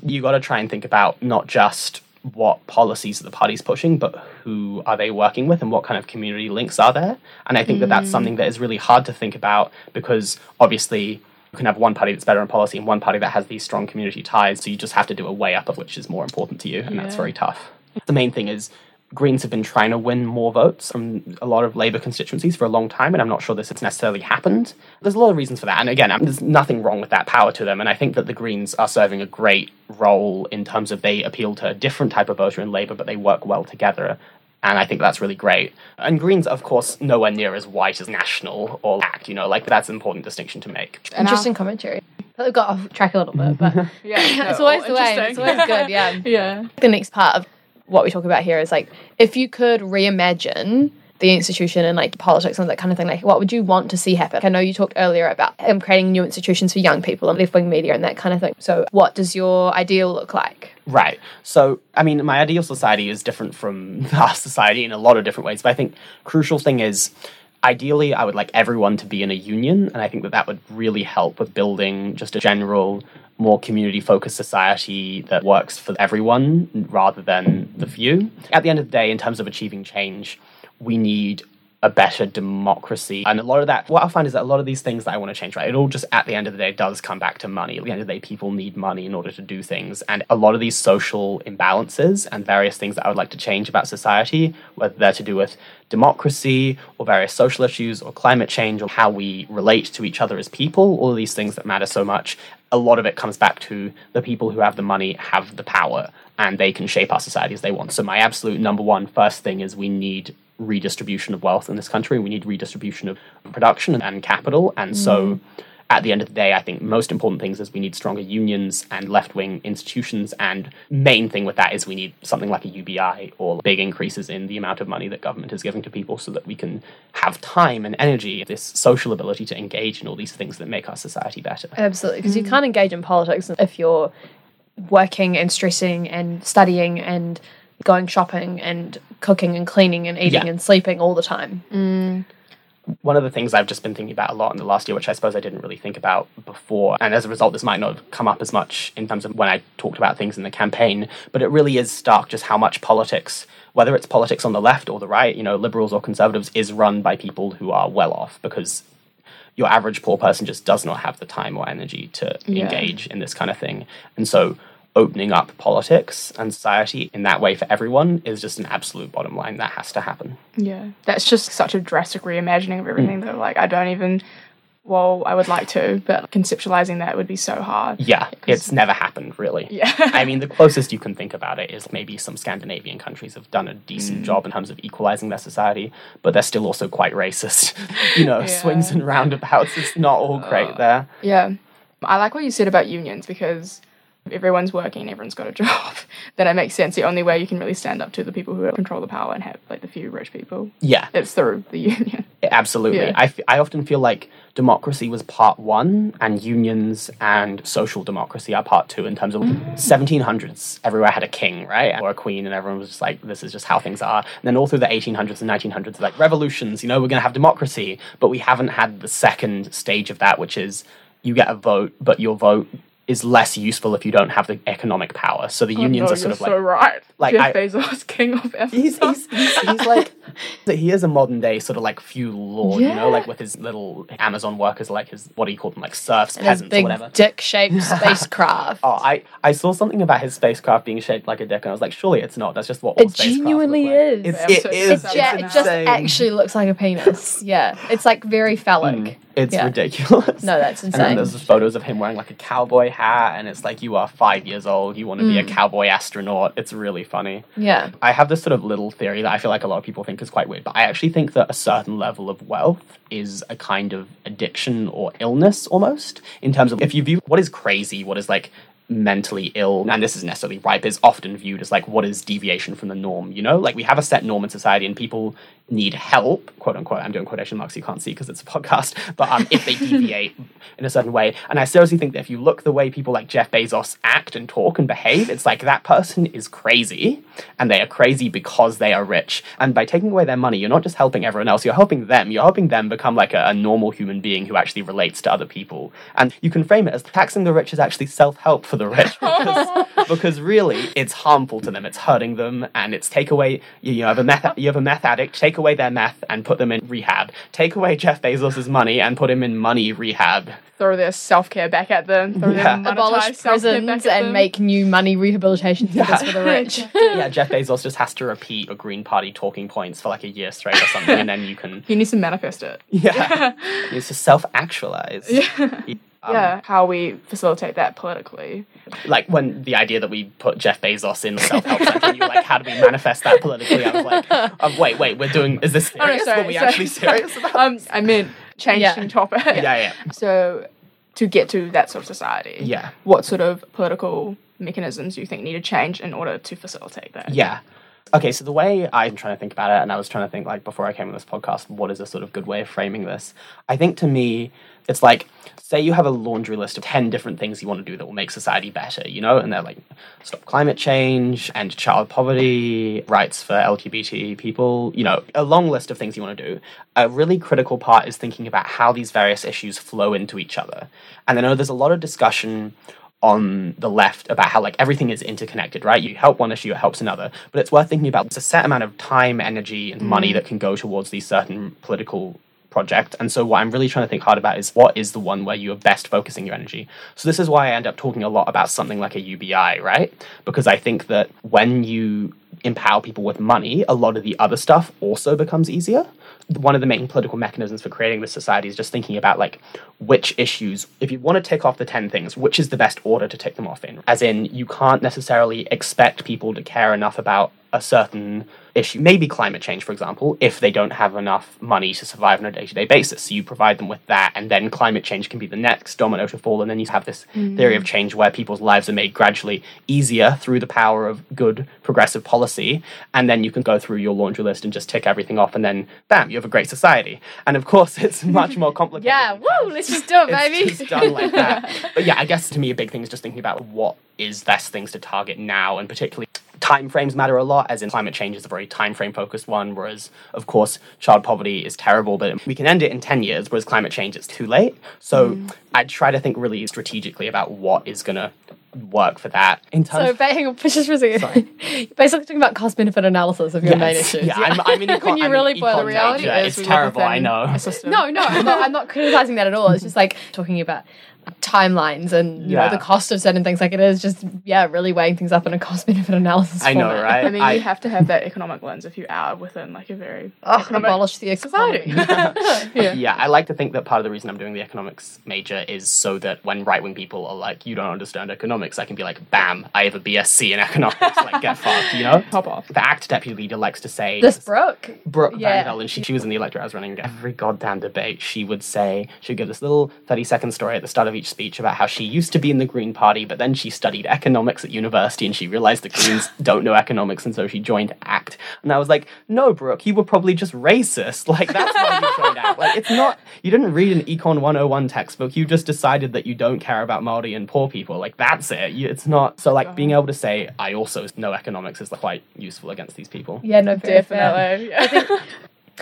You got to try and think about not just what policies the party's pushing, but who are they working with and what kind of community links are there. And I think that that's something that is really hard to think about because obviously you can have one party that's better in policy and one party that has these strong community ties. So you just have to do a weigh up of which is more important to you, and that's very tough. The main thing is Greens have been trying to win more votes from a lot of Labour constituencies for a long time, and I'm not sure this has necessarily happened. There's a lot of reasons for that, and again, there's nothing wrong with that power to them, and I think that the Greens are serving a great role in terms of they appeal to a different type of voter in Labour, but they work well together. And I think that's really great. And Greens, of course, nowhere near as white as National or ACT, you know, like that's an important distinction to make. Interesting commentary. We've got off track a little bit, but Yeah, it's no, always the way. It's always good, yeah. yeah. the next part of what we talk about here is like if you could reimagine the institution and like politics and that kind of thing, like what would you want to see happen? I know you talked earlier about um, creating new institutions for young people and left wing media and that kind of thing. So, what does your ideal look like? Right. So, I mean, my ideal society is different from our society in a lot of different ways, but I think crucial thing is ideally I would like everyone to be in a union, and I think that that would really help with building just a general more community focused society that works for everyone rather than the few. At the end of the day, in terms of achieving change, we need a better democracy. And a lot of that, what I find is that a lot of these things that I want to change, right, it all just at the end of the day does come back to money. At the end of the day, people need money in order to do things. And a lot of these social imbalances and various things that I would like to change about society, whether they're to do with democracy or various social issues or climate change or how we relate to each other as people, all of these things that matter so much, a lot of it comes back to the people who have the money have the power and they can shape our society as they want. So my absolute number one first thing is we need redistribution of wealth in this country. We need redistribution of production and capital. And so mm. at the end of the day, I think most important things is we need stronger unions and left wing institutions. And main thing with that is we need something like a UBI or big increases in the amount of money that government is giving to people so that we can have time and energy, this social ability to engage in all these things that make our society better. Absolutely, because you mm. can't engage in politics if you're working and stressing and studying and going shopping and cooking and cleaning and eating Yeah. and sleeping all the time. Mm. one of the things I've just been thinking about a lot in the last year, which I suppose I didn't really think about before, and as a result, this might not have come up as much in terms of when I talked about things in the campaign, but it really is stark just how much politics, whether it's politics on the left or the right, you know, liberals or conservatives, is run by people who are well off because your average poor person just does not have the time or energy to Yeah. engage in this kind of thing. And so opening up politics and society in that way for everyone is just an absolute bottom line that has to happen. Yeah, that's just such a drastic reimagining of everything mm. that like I don't even. Well, I would like to, but conceptualizing that would be so hard. Yeah, it's never happened really. Yeah. I mean, the closest you can think about it is maybe some Scandinavian countries have done a decent mm. job in terms of equalizing their society, but they're still also quite racist. you know, swings and roundabouts. It's not all great there. Yeah. I like what you said about unions because if everyone's working, everyone's got a job, then it makes sense. The only way you can really stand up to the people who control the power and have like the few rich people, Yeah, it's through the union. absolutely. Yeah. I, f- I often feel like democracy was part one, and unions and social democracy are part two in terms of 1700s. Everywhere had a king, right? Or a queen, and everyone was just like, this is just how things are. And then all through the 1800s and 1900s, like revolutions, you know, we're going to have democracy, but we haven't had the second stage of that, which is you get a vote, but your vote is less useful if you don't have the economic power. So the oh, unions Oh, no, are sort of like so right. like, Jeff I- Bezos, king of Amazon. he's, he's, he's, he's like he is a modern day sort of like feudal lord, you know, like with his little Amazon workers, like his what do you call them, like serfs, And peasants, or whatever. dick shaped spacecraft. Oh, I, I saw something about his spacecraft being shaped like a dick, and I was like, surely it's not. That's just what all It genuinely like. is. It's, it is. It, It's ja- it just actually looks like a penis. Yeah, it's like very phallic. Hmm. It's Yeah. ridiculous. No, that's insane. And then there's photos of him wearing like a cowboy hat, and it's like you are five years old, you want to be Mm. a cowboy astronaut. It's really funny. Yeah, I have this sort of little theory that I feel like a lot of people think is quite weird, but I actually think that a certain level of wealth is a kind of addiction or illness almost in terms of if you view what is crazy, what is like mentally ill, and this isn't necessarily right, but is often viewed as like what is deviation from the norm, you know? Like we have a set norm in society and people need help, quote unquote. I'm doing quotation marks you can't see because it's a podcast, but um, if they deviate in a certain way. And I seriously think that if you look the way people like Jeff Bezos act and talk and behave, it's like that person is crazy and they are crazy because they are rich. And by taking away their money, you're not just helping everyone else, you're helping them. You're helping them become like a, a normal human being who actually relates to other people. And you can frame it as taxing the rich is actually self help for the rich because, because really it's harmful to them, it's hurting them, and it's take away, you, you have a meth, you have a meth addict, take away their meth and put them in rehab. Take away Jeff Bezos' money and put him in money rehab. Throw their self care back at them. Throw Yeah. their Abolish prisons and them. make new money rehabilitation centers for the rich. yeah, Jeff Bezos just has to repeat a Green Party talking points for like a year straight or something, and then you can, He needs to manifest it. yeah, he needs to self actualize. yeah, how we facilitate that politically. Like when the idea that we put Jeff Bezos in the self help center, you were like, how do we manifest that politically? I was like, um, wait, wait, we're doing, is this Oh, no, sorry, Were we sorry, actually sorry. serious about Um, I meant changing Yeah. topic. Yeah, yeah. So, to get to that sort of society, Yeah. what sort of political mechanisms do you think need to change in order to facilitate that? Yeah. Okay, so the way I'm trying to think about it, and I was trying to think like before I came on this podcast, what is a sort of good way of framing this? I think to me, it's like say you have a laundry list of 10 different things you want to do that will make society better, you know? And they're like stop climate change, end child poverty, rights for LGBT people, you know, a long list of things you want to do. A really critical part is thinking about how these various issues flow into each other. And I know there's a lot of discussion on the left about how like everything is interconnected, right? You help one issue, it helps another. But it's worth thinking about it's a set amount of time, energy, and money mm. that can go towards these certain political project. And so what I'm really trying to think hard about is what is the one where you are best focusing your energy. So this is why I end up talking a lot about something like a UBI, right? Because I think that when you empower people with money, a lot of the other stuff also becomes easier. One of the main political mechanisms for creating this society is just thinking about like which issues, if you want to tick off the 10 things, which is the best order to tick them off in. As in, you can't necessarily expect people to care enough about a certain issue, maybe climate change, for example, if they don't have enough money to survive on a day to day basis. So you provide them with that, and then climate change can be the next domino to fall. And then you have this mm. theory of change where people's lives are made gradually easier through the power of good progressive policy. And then you can go through your laundry list and just tick everything off, and then bam, you have a great society. And of course, it's much more complicated. Yeah, woo, let's just do it, baby. It's just done like that. But yeah, I guess to me a big thing is just thinking about what is best things to target now, and particularly time frames matter a lot. As in, climate change is a very time frame focused one, whereas of course child poverty is terrible, but we can end it in ten years. Whereas climate change, it's too late. So mm. I try to think really strategically about what is gonna work for that in terms. So, ba- hang on, just for a second. You're basically talking about cost benefit analysis of your main Yes. issues. Yeah, I'm, I'm in econ- When you I'm really boil econ the reality major. is It's terrible. I know. a. No, no, I'm not, I'm not criticizing that at all. It's just like talking about timelines and you Yeah. know the cost of certain things. Like it is just yeah, really weighing things up in a cost benefit analysis. I know, right? I mean, I- you have to have that economic lens if you are within like a very Ugh, economic abolish the society. yeah. Yeah, I like to think that part of the reason I'm doing the economics major is so that when right wing people are like, you don't understand economics, I can be like, bam, I have a BSc in economics, like get fucked, you know? Pop off. The ACT deputy leader likes to say, this broke. Brooke Yeah. Van Velden, she, she was in the electorate I was running every goddamn debate. She would say, she would give this little 30 second story at the start of each speech about how she used to be in the Green Party, but then she studied economics at university and she realized the Greens don't know economics, and so she joined ACT. And I was like, no, Brooke, you were probably just racist. Like, that's why you joined ACT. Like, it's not, you didn't read an Econ 101 textbook, you just decided that you don't care about Māori and poor people. Like, that's it. You, it's not, so like, being able to say, I also know economics is quite useful against these people. Yeah, no, very fair. Definitely. Yeah.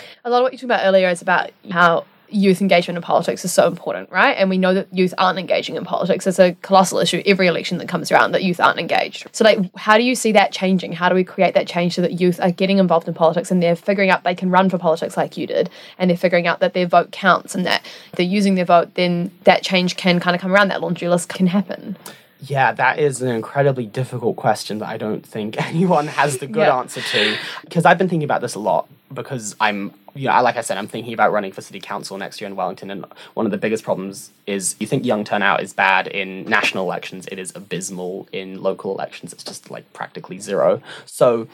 a lot of what you talked about earlier is about how youth engagement in politics is so important, right? And we know that youth aren't engaging in politics. It's a colossal issue every election that comes around that youth aren't engaged. So, like, how do you see that changing? How do we create that change so that youth are getting involved in politics and they're figuring out they can run for politics like you did, and they're figuring out that their vote counts and that they're using their vote, then that change can kind of come around. That laundry list can happen. Yeah, that is an incredibly difficult question that I don't think anyone has the good Yeah. answer to. Because I've been thinking about this a lot because I'm, you know, like I said, I'm thinking about running for city council next year in Wellington. And one of the biggest problems is you think young turnout is bad in national elections, it is abysmal in local elections. It's just like practically zero. So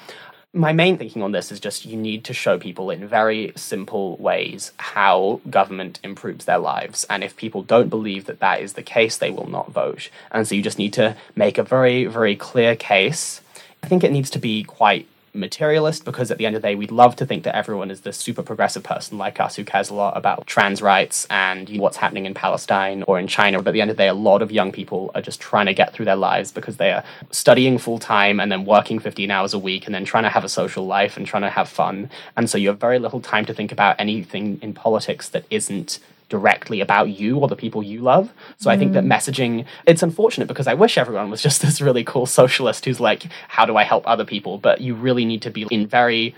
my main thinking on this is just you need to show people in very simple ways how government improves their lives. And if people don't believe that that is the case, they will not vote. And so you just need to make a very, very clear case. I think it needs to be quite materialist because at the end of the day, we'd love to think that everyone is this super progressive person like us who cares a lot about trans rights and what's happening in Palestine or in China. But at the end of the day, a lot of young people are just trying to get through their lives because they are studying full time and then working 15 hours a week and then trying to have a social life and trying to have fun. And so you have very little time to think about anything in politics that isn't directly about you or the people you love. So I think that mm. messaging, it's unfortunate because I wish everyone was just this really cool socialist who's like, how do I help other people? But you really need to be in very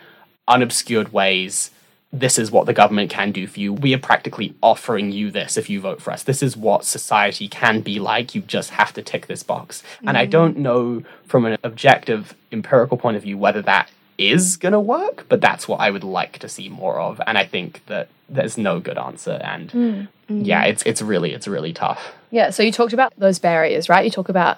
unobscured ways. This is what the government can do for you. We are practically offering you this if you vote for us. This is what society can be like. You just have to tick this box. And I mm. don't know from an objective, empirical point of view whether that is going to work, but that's what I would like to see more of. And I think that there's no good answer. And mm, mm. yeah, it's it's really it's really tough. Yeah, so you talked about those barriers, right? You talk about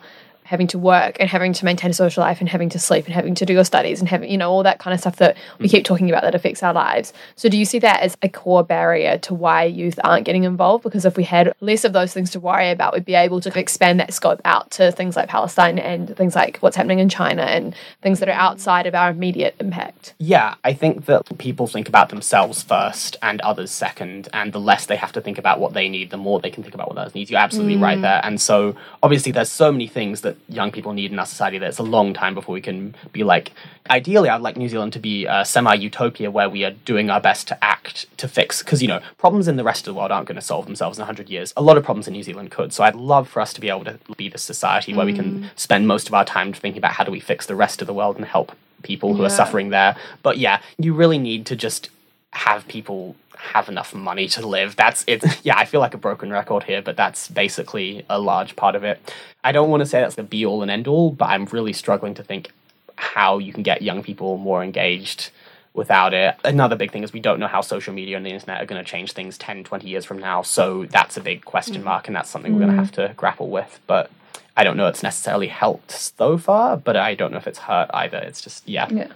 having to work and having to maintain a social life and having to sleep and having to do your studies and having, you know, all that kind of stuff that we mm. keep talking about that affects our lives. So do you see that as a core barrier to why youth aren't getting involved? Because if we had less of those things to worry about, we'd be able to expand that scope out to things like Palestine and things like what's happening in China and things that are mm. outside of our immediate impact. Yeah, I think that people think about themselves first and others second, and the less they have to think about what they need, the more they can think about what others need. You're absolutely right mm. there. And so, obviously, there's so many things that young people need in our society that it's a long time before we can be like. Ideally, I'd like New Zealand to be a semi utopia where we are doing our best to act to fix, because, you know, problems in the rest of the world aren't going to solve themselves in 100 years. A lot of problems in New Zealand could. So, I'd love for us to be able to be the society where we can mm. spend most of our time thinking about how do we fix the rest of the world and help people who are suffering there. But yeah, you really need to just have people have enough money to live. That's it. Yeah, I feel like a broken record here, but that's basically a large part of it. I don't want to say that's the be all and end all, but I'm really struggling to think how you can get young people more engaged without it. Another big thing is we don't know how social media and the internet are going to change things 10, 20 years from now. So that's a big question mm. mark, and that's something we're going to mm. have to grapple with. But I don't know it's necessarily helped so far, but I don't know if it's hurt either. It's just, yeah. Yeah.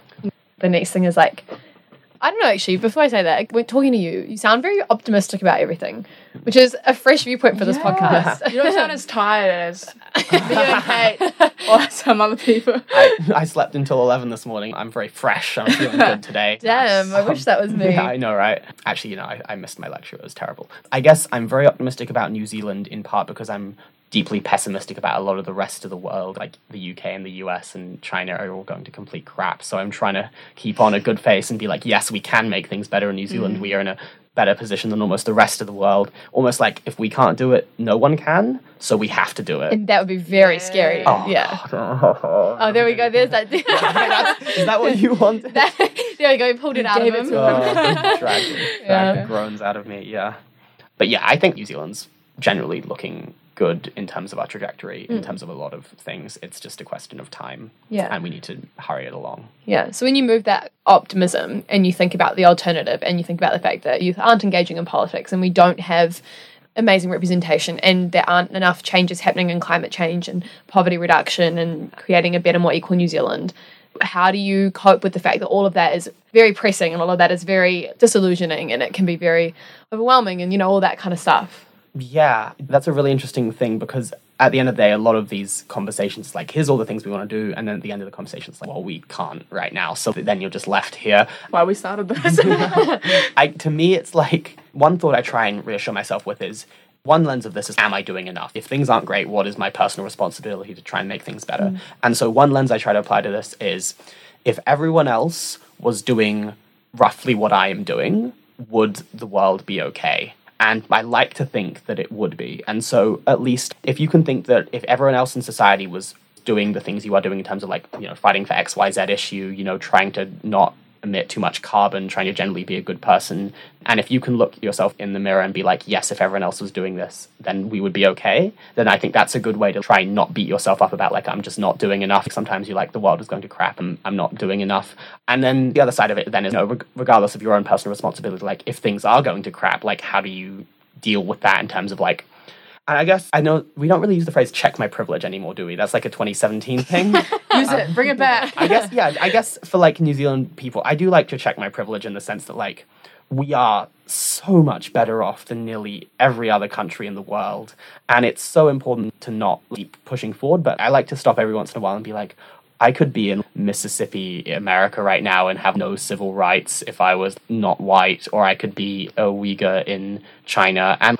The next thing is like, I don't know actually, before I say that, when talking to you, you sound very optimistic about everything, which is a fresh viewpoint for this podcast. You don't sound as tired as me and Kate or some other people. I, I slept until 11 this morning. I'm very fresh. I'm feeling good today. Damn, I wish that was um, me. Yeah, I know, right? Actually, you know, I, I missed my lecture. It was terrible. I guess I'm very optimistic about New Zealand in part because I'm deeply pessimistic about a lot of the rest of the world, like the UK and the US and China are all going to complete crap. So I'm trying to keep on a good face and be like, yes, we can make things better in New Zealand. Mm. We are in a better position than almost the rest of the world. Almost like if we can't do it, no one can. So we have to do it. And that would be very scary. Oh, yeah. oh, Oh, there we go. There's that. Is that what you wanted? there we go. You pulled it out of him. Oh, dragged, it- Yeah. the groans out of me. Yeah, but yeah, I think New Zealand's generally looking good in terms of our trajectory, in hmm. terms of a lot of things. It's just a question of time, Yeah. and we need to hurry it along. Yeah. So when you move that optimism and you think about the alternative and you think about the fact that youth aren't engaging in politics and we don't have amazing representation and there aren't enough changes happening in climate change and poverty reduction and creating a better, more equal New Zealand. How do you cope with the fact that all of that is very pressing and all of that is very disillusioning and it can be very overwhelming and you know all that kind of stuff? Yeah, that's a really interesting thing because at the end of the day, a lot of these conversations, like, here's all the things we want to do, and then at the end of the conversation, it's like, well, we can't right now. So then you're just left here. Why we started this. I, to me, it's like one thought I try and reassure myself with is one lens of this is, am I doing enough? If things aren't great, what is my personal responsibility to try and make things better? Mm. And so, one lens I try to apply to this is if everyone else was doing roughly what I am doing, would the world be okay? And I like to think that it would be. And so, at least if you can think that if everyone else in society was doing the things you are doing in terms of like, you know, fighting for XYZ issue, you know, trying to not emit too much carbon, trying to generally be a good person. And if you can look yourself in the mirror and be like, yes, if everyone else was doing this, then we would be okay, then I think that's a good way to try and not beat yourself up about like, I'm just not doing enough. Sometimes you're like, the world is going to crap and I'm not doing enough. And then the other side of it then is, you know, reg- regardless of your own personal responsibility, like if things are going to crap, like how do you deal with that in terms of like, I guess I know we don't really use the phrase check my privilege anymore, do we? That's like a 2017 thing. Use it, bring it back. I guess yeah, I guess for like New Zealand people, I do like to check my privilege in the sense that like we are so much better off than nearly every other country in the world. And it's so important to not keep pushing forward. But I like to stop every once in a while and be like, I could be in Mississippi, America right now and have no civil rights if I was not white, or I could be a Uyghur in China. And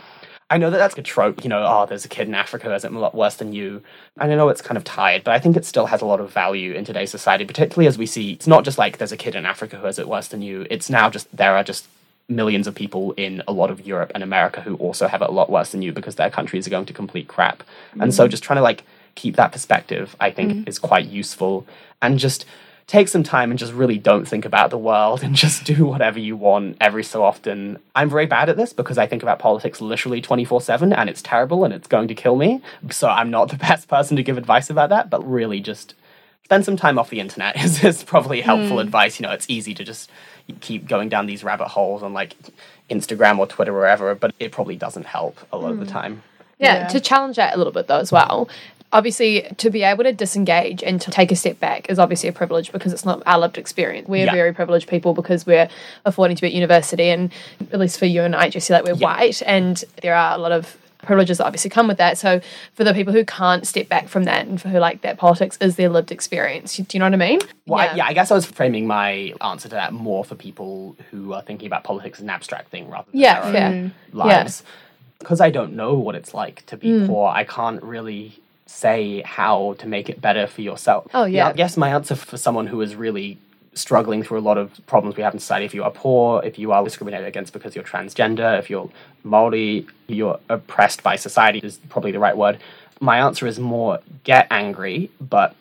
I know that that's a trope, you know, oh, there's a kid in Africa who has it a lot worse than you. And I know it's kind of tired, but I think it still has a lot of value in today's society, particularly as we see it's not just like there's a kid in Africa who has it worse than you. It's now just there are just millions of people in a lot of Europe and America who also have it a lot worse than you because their countries are going to complete crap. Mm-hmm. And so just trying to like keep that perspective, I think, mm-hmm. is quite useful. And just take some time and just really don't think about the world and just do whatever you want every so often. I'm very bad at this because I think about politics literally 24 7 and it's terrible and it's going to kill me. So I'm not the best person to give advice about that, but really just spend some time off the internet is, is probably helpful mm. advice. You know, it's easy to just keep going down these rabbit holes on like Instagram or Twitter or wherever, but it probably doesn't help a lot mm. of the hmm. time. Yeah, yeah, to challenge that a little bit though as well obviously to be able to disengage and to take a step back is obviously a privilege because it's not our lived experience. We're yeah. very privileged people because we're affording to be at university and at least for you and I just see like we're yeah. white and there are a lot of privileges that obviously come with that. So for the people who can't step back from that and for who like that politics is their lived experience. Do you know what I mean? Well, yeah. I, yeah, I guess I was framing my answer to that more for people who are thinking about politics as an abstract thing rather than yeah, their own lives. Because I don't know what it's like to be mm. poor, I can't really say how to make it better for yourself. Oh, yeah. I guess my answer for someone who is really struggling through a lot of problems we have in society, if you are poor, if you are discriminated against because you're transgender, if you're Maori, you're oppressed by society, is probably the right word. My answer is more get angry, but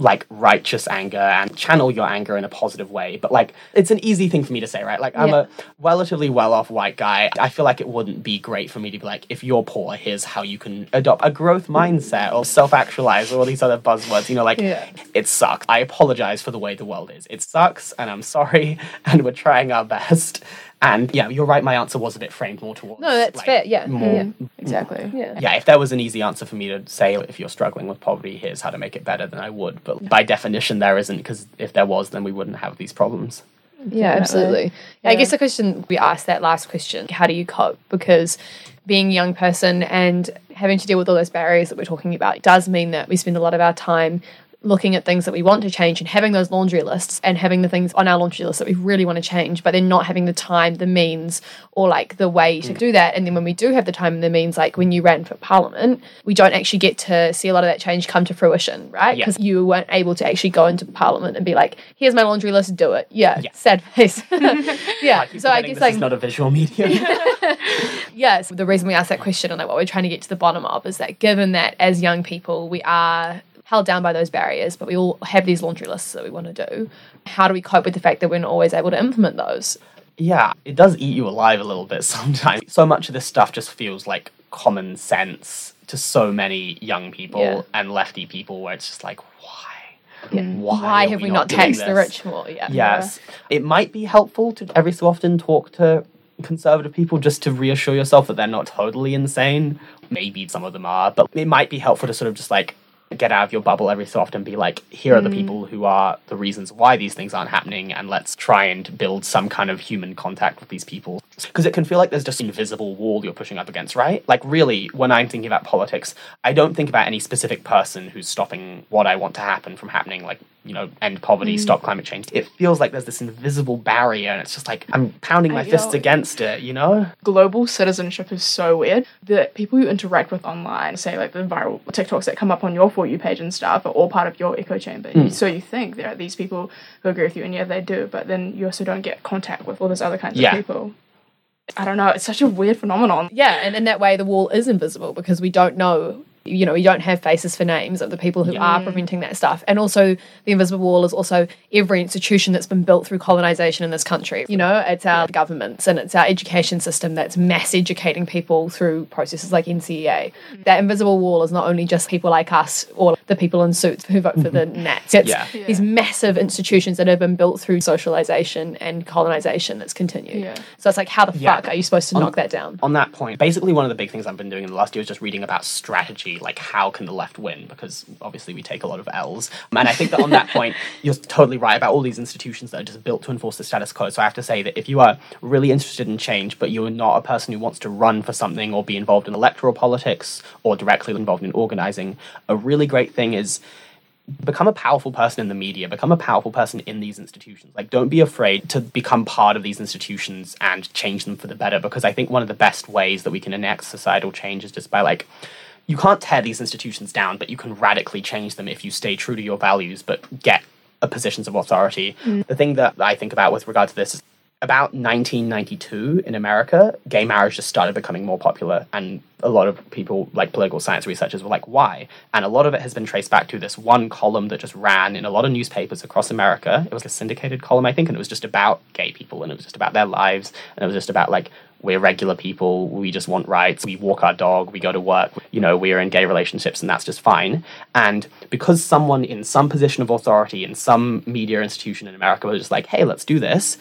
like righteous anger and channel your anger in a positive way. But like, it's an easy thing for me to say, right? Like, I'm yeah. a relatively well off white guy. I feel like it wouldn't be great for me to be like, if you're poor, here's how you can adopt a growth mindset or self actualize or all these other buzzwords. You know, like, yeah. it sucks. I apologize for the way the world is. It sucks, and I'm sorry, and we're trying our best. And yeah, you're right. My answer was a bit framed more towards. No, that's like, fair. Yeah, more, yeah, exactly. Yeah. yeah, if there was an easy answer for me to say, if you're struggling with poverty, here's how to make it better, then I would. But by definition, there isn't, because if there was, then we wouldn't have these problems. Yeah, absolutely. Yeah. I guess the question we asked that last question, how do you cope? Because being a young person and having to deal with all those barriers that we're talking about does mean that we spend a lot of our time looking at things that we want to change and having those laundry lists and having the things on our laundry list that we really want to change, but then not having the time, the means, or like the way to mm. do that. And then when we do have the time and the means, like when you ran for parliament, we don't actually get to see a lot of that change come to fruition, right? Because yeah. you weren't able to actually go into parliament and be like, here's my laundry list, do it. Yeah, yeah. sad face. yeah. I so I guess like not a visual medium. yes. The reason we asked that question and like what we're trying to get to the bottom of is that given that as young people we are held down by those barriers, but we all have these laundry lists that we want to do. How do we cope with the fact that we're not always able to implement those? Yeah, it does eat you alive a little bit sometimes. So much of this stuff just feels like common sense to so many young people yeah. and lefty people where it's just like, why? Yeah. Why, why have we, we not, taxed the rich more? Yeah. Yes. Yeah. It might be helpful to every so often talk to conservative people just to reassure yourself that they're not totally insane. Maybe some of them are, but it might be helpful to sort of just like get out of your bubble every so often be like here are the mm. people who are the reasons why these things aren't happening and let's try and build some kind of human contact with these people because it can feel like there's just an invisible wall you're pushing up against right like really when i'm thinking about politics i don't think about any specific person who's stopping what i want to happen from happening like you know, end poverty, mm. stop climate change. It feels like there's this invisible barrier, and it's just like I'm pounding my fists against it, you know? Global citizenship is so weird. The people you interact with online, say like the viral TikToks that come up on your For You page and stuff, are all part of your echo chamber. Mm. So you think there are these people who agree with you, and yeah, they do, but then you also don't get contact with all those other kinds yeah. of people. I don't know. It's such a weird phenomenon. Yeah, and in that way, the wall is invisible because we don't know you know, you don't have faces for names of the people who are preventing that stuff. And also, the invisible wall is also every institution that's been built through colonization in this country. You know, it's our governments and it's our education system that's mass educating people through processes like NCEA. Mm-hmm. That invisible wall is not only just people like us or the people in suits who vote for the mm-hmm. Nats. It's Yeah. these massive institutions that have been built through socialization and colonization that's continued. Yeah. So it's like, how the Yeah. fuck are you supposed to knock that down? on that point, basically one of the big things I've been doing in the last year is just reading about strategy, like how can the left win? Because obviously we take a lot of L's. And I think that on that point, you're totally right about all these institutions that are just built to enforce the status quo. So I have to say that if you are really interested in change, but you're not a person who wants to run for something or be involved in electoral politics or directly involved in organizing, a really great thing is become a powerful person in the media, become a powerful person in these institutions. Like, don't be afraid to become part of these institutions and change them for the better. Because I think one of the best ways that we can enact societal change is just by like, you can't tear these institutions down, but you can radically change them if you stay true to your values, but get a positions of authority. Mm. The thing that I think about with regard to this is about 1992 in America, gay marriage just started becoming more popular, and a lot of people, like political science researchers, were like, why? And a lot of it has been traced back to this one column that just ran in a lot of newspapers across America. It was a syndicated column, I think, and it was just about gay people, and it was just about their lives, and it was just about like, we're regular people, we just want rights, we walk our dog, we go to work, you know, we're in gay relationships, and that's just fine. And because someone in some position of authority in some media institution in America was just like, hey, let's do this,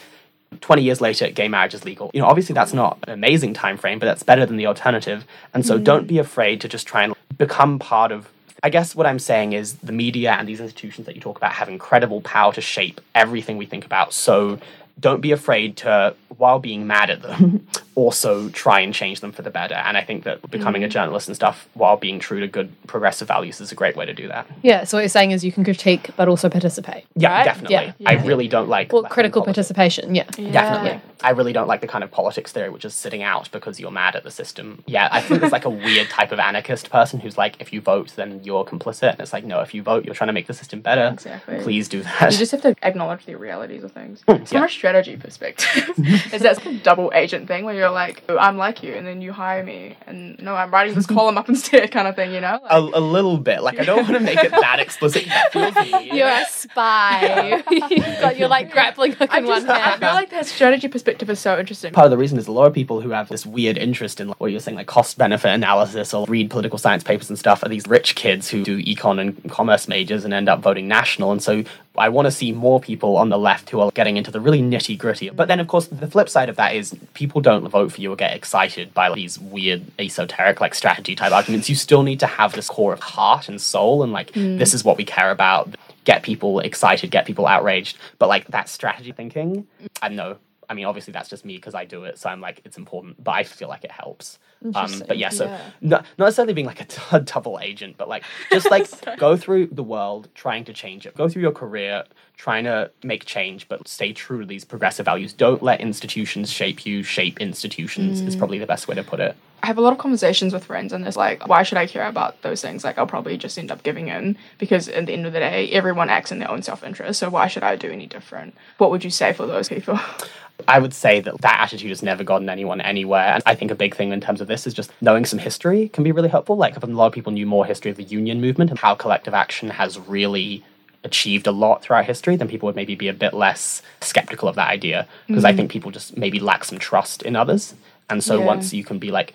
20 years later gay marriage is legal. You know obviously that's not an amazing time frame but that's better than the alternative. And so mm. don't be afraid to just try and become part of i guess what i'm saying is the media and these institutions that you talk about have incredible power to shape everything we think about. So don't be afraid to while being mad at them also try and change them for the better and i think that becoming a mm. journalist and stuff while being true to good progressive values is a great way to do that Yeah, so what you're saying is you can critique but also participate. yeah right? definitely Yeah. i really don't like Well, critical politics. participation, yeah. Definitely. Yeah. I really don't like the kind of politics theory which is sitting out because you're mad at the system. Yeah, I think there's like a weird type of anarchist person who's like, if you vote, then you're complicit. And it's like, no, if you vote, you're trying to make the system better. Exactly. Please do that. You just have to acknowledge the realities of things. Mm, From yeah. a strategy perspective, is that double agent thing where you're like, oh, I'm like you, and then you hire me, and no, I'm writing this column up instead, kind of thing, you know? Like, a, a little bit. Like, I don't want to make it that explicit. That feels weird. You're a spy. but you're like grappling hook in one hand. I feel like that strategy perspective is so interesting. Part of the reason is a lot of people who have this weird interest in like, what you're saying, like cost benefit analysis or read political science papers and stuff, are these rich kids who do econ and commerce majors and end up voting national. And so I want to see more people on the left who are getting into the really nitty gritty. But then, of course, the flip side of that is people don't vote for you or get excited by like, these weird esoteric like strategy type arguments. You still need to have this core of heart and soul and like mm. this is what we care about. Get people excited, get people outraged. But like that strategy thinking, I don't know. I mean, obviously that's just me because I do it, so I'm like it's important. But I feel like it helps. Um, but yeah, so Yeah. not, not necessarily being like a, t- a double agent, but like just like go through the world trying to change it. Go through your career trying to make change, but stay true to these progressive values. Don't let institutions shape you. Shape institutions is probably the best way to put it. I have a lot of conversations with friends, and it's like, why should I care about those things? Like, I'll probably just end up giving in because at the end of the day, everyone acts in their own self interest. So, why should I do any different? What would you say for those people? I would say that that attitude has never gotten anyone anywhere. And I think a big thing in terms of this is just knowing some history can be really helpful. Like, a lot of people knew more history of the union movement and how collective action has really achieved a lot throughout history, then people would maybe be a bit less skeptical of that idea. Because I mm-hmm. think people just maybe lack some trust in others. And so Yeah. once you can be like,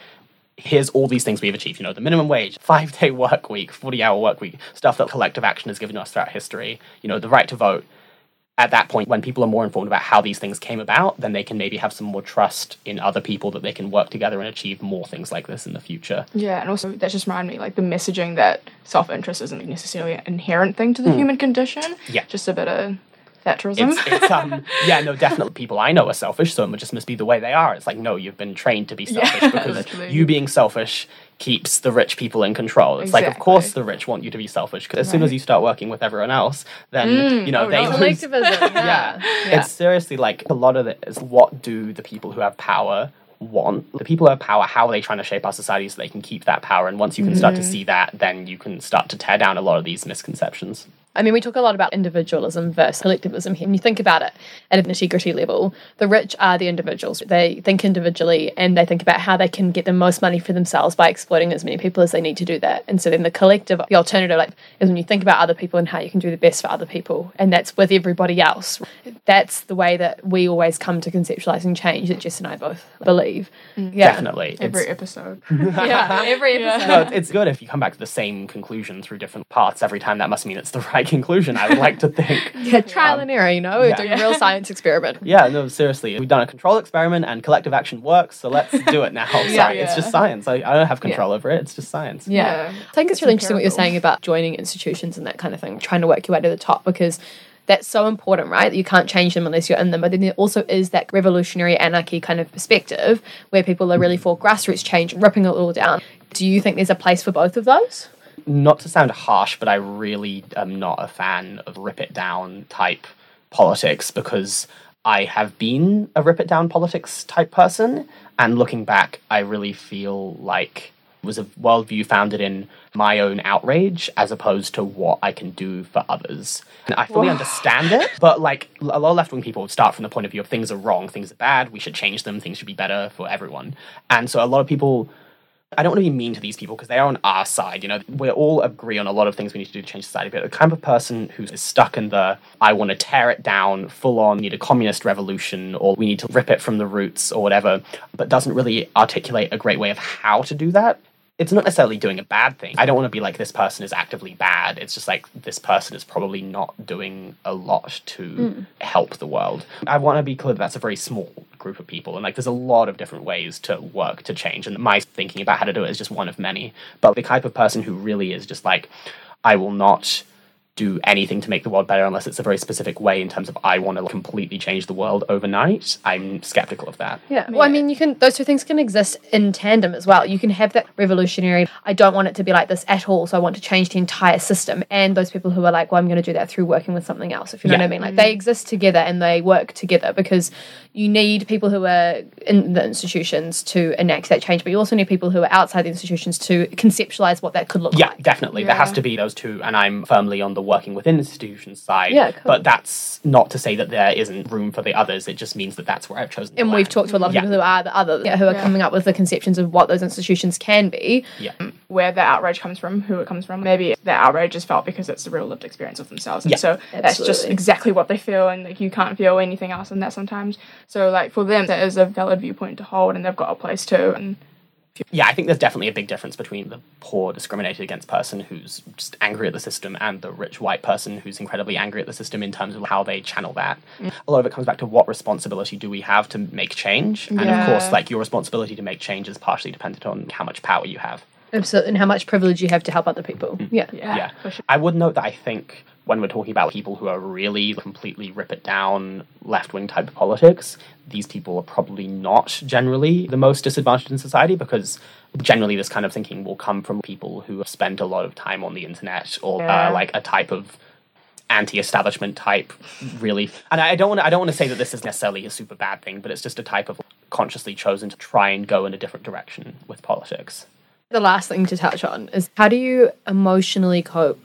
here's all these things we've achieved, you know, the minimum wage, five day work week, 40 hour work week, stuff that collective action has given us throughout history, you know, the right to vote at that point, when people are more informed about how these things came about, then they can maybe have some more trust in other people that they can work together and achieve more things like this in the future. Yeah, and also that just reminded me like the messaging that self interest isn't necessarily an inherent thing to the human condition. Yeah. Just a bit of Thatcherism. It's, it's um yeah no definitely people I know are selfish so it just must be the way they are it's like no you've been trained to be selfish Yeah, because literally. you being selfish keeps the rich people in control it's like of course the rich want you to be selfish because as soon as you start working with everyone else then mm. you know oh they no. lose Collectivism. yeah. Yeah. It's seriously like a lot of it is what do the people who have power want? The people who have power, how are they trying to shape our society so they can keep that power? And once you can start to mm-hmm. see that, then you can start to tear down a lot of these misconceptions. I mean, we talk a lot about individualism versus collectivism here. When you think about it at an integrity level, the rich are the individuals. They think individually and they think about how they can get the most money for themselves by exploiting as many people as they need to do that. And so then the collective, the alternative, like, is when you think about other people and how you can do the best for other people. And that's with everybody else. That's the way that we always come to conceptualizing change that Jess and I both believe. Mm. Yeah. Definitely. Every It's- episode. Yeah. Every episode. no, it's good if you come back to the same conclusion through different parts every time. That must mean it's the right conclusion. I would like to think. Yeah, trial and um, error, you know, we're yeah. doing a real science experiment. Yeah, no, seriously. We've done a control experiment and collective action works, so let's do it now. Sorry, it's Yeah. just science. I, I don't have control over it, it's just science. Yeah. Yeah. I think it's, It's really interesting what you're saying about joining institutions and that kind of thing, trying to work your way to the top because that's so important, right? That you can't change them unless you're in them. But then there also is that revolutionary anarchy kind of perspective where people are really mm-hmm. for grassroots change, ripping it all down. Do you think there's a place for both of those? Not to sound harsh, but I really am not a fan of rip it down type politics because I have been a rip it down politics type person. And looking back, I really feel like it was a worldview founded in my own outrage as opposed to what I can do for others. And I fully understand it, but like a lot of left wing people start from the point of view of things are wrong, things are bad, we should change them, things should be better for everyone. And so a lot of people I don't want to be mean to these people because they are on our side. You know, we all agree on a lot of things we need to do to change society. But the kind of person who is stuck in the I want to tear it down, full on, need a communist revolution, or we need to rip it from the roots, or whatever, but doesn't really articulate a great way of how to do that. It's not necessarily doing a bad thing. I don't want to be like this person is actively bad. It's just like this person is probably not doing a lot to mm. help the world. I want to be clear that that's a very small group of people, and like there's a lot of different ways to work to change. And my thinking about how to do it is just one of many. But the type of person who really is just like, I will not do anything to make the world better unless it's a very specific way in terms of I want to completely change the world overnight. I'm skeptical of that. Yeah. Well, I mean, you can those two things can exist in tandem as well. You can have that revolutionary. I don't want it to be like this at all, so I want to change the entire system. And those people who are like, well, I'm going to do that through working with something else. If you know Yeah. what I mean, like they exist together and they work together because you need people who are in the institutions to enact that change, but you also need people who are outside the institutions to conceptualize what that could look like. Yeah, like. definitely. There has to be those two, and I'm firmly on the working within institutions side. Yeah, cool. But that's not to say that there isn't room for the others. It just means that that's where I've chosen. to And we've land. talked to a lot of Yeah. people who are the other, yeah, who are Yeah. coming up with the conceptions of what those institutions can be. Yeah. Um, where the outrage comes from, who it comes from. Maybe the outrage is felt because it's the real lived experience of themselves. And Yeah, so that's just exactly what they feel and like you can't feel anything else in that sometimes. So like for them that is a valid viewpoint to hold and they've got a place too and Yeah, I think there's definitely a big difference between the poor, discriminated against person who's just angry at the system and the rich white person who's incredibly angry at the system in terms of how they channel that. A lot of it comes back to what responsibility do we have to make change? And of course, like your responsibility to make change is partially dependent on how much power you have. Absolutely. And how much privilege you have to help other people. Mm. Yeah. yeah, yeah. for sure. I would note that I think when we're talking about people who are really completely rip it down left wing type of politics, these people are probably not generally the most disadvantaged in society because generally this kind of thinking will come from people who have spent a lot of time on the internet or Yeah. uh, like a type of anti-establishment type really and i don't want i don't want to say that this is necessarily a super bad thing but it's just a type of consciously chosen to try and go in a different direction with politics The last thing to touch on is how do you emotionally cope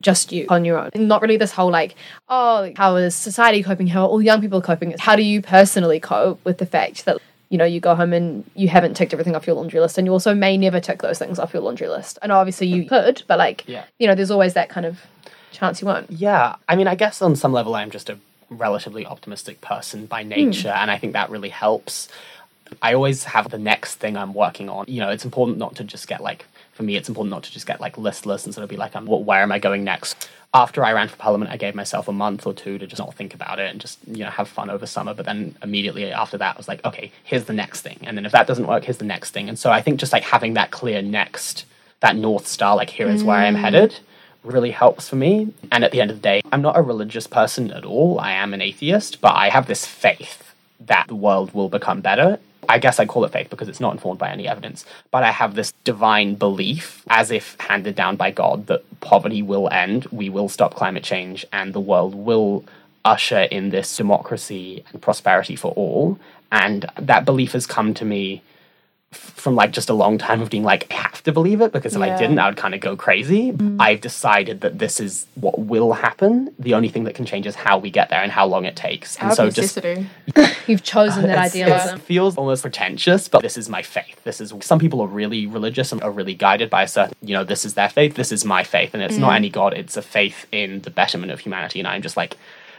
just you on your own? Not really this whole like, oh, how is society coping? How are all young people coping? How do you personally cope with the fact that you know you go home and you haven't ticked everything off your laundry list, and you also may never tick those things off your laundry list? And obviously you could, but like, Yeah. you know, there's always that kind of chance you won't. Yeah, I mean, I guess on some level, I'm just a relatively optimistic person by hmm. nature, and I think that really helps. I always have the next thing I'm working on. You know, it's important not to just get like, for me, it's important not to just get like listless and sort of be like, um, what, where am I going next? After I ran for parliament, I gave myself a month or two to just not think about it and just, you know, have fun over summer. But then immediately after that, I was like, okay, here's the next thing. And then if that doesn't work, here's the next thing. And so I think just like having that clear next, that North Star, like, here is where I am headed really helps for me. And at the end of the day, I'm not a religious person at all. I am an atheist, but I have this faith that the world will become better. I guess I call it faith because it's not informed by any evidence, but I have this divine belief, as if handed down by God, that poverty will end, we will stop climate change, and the world will usher in this democracy and prosperity for all. And that belief has come to me from like just a long time of being like I have to believe it because if I didn't I would kind of go crazy. I've decided that this is what will happen. The only thing that can change is how we get there and how long it takes. Out and of so just. You've chosen that it's- idealism. It feels almost pretentious, but this is my faith. This is some people are really religious and are really guided by a certain, you know, this is their faith, this is my faith, and it's not any god, it's a faith in the betterment of humanity. And I'm just like,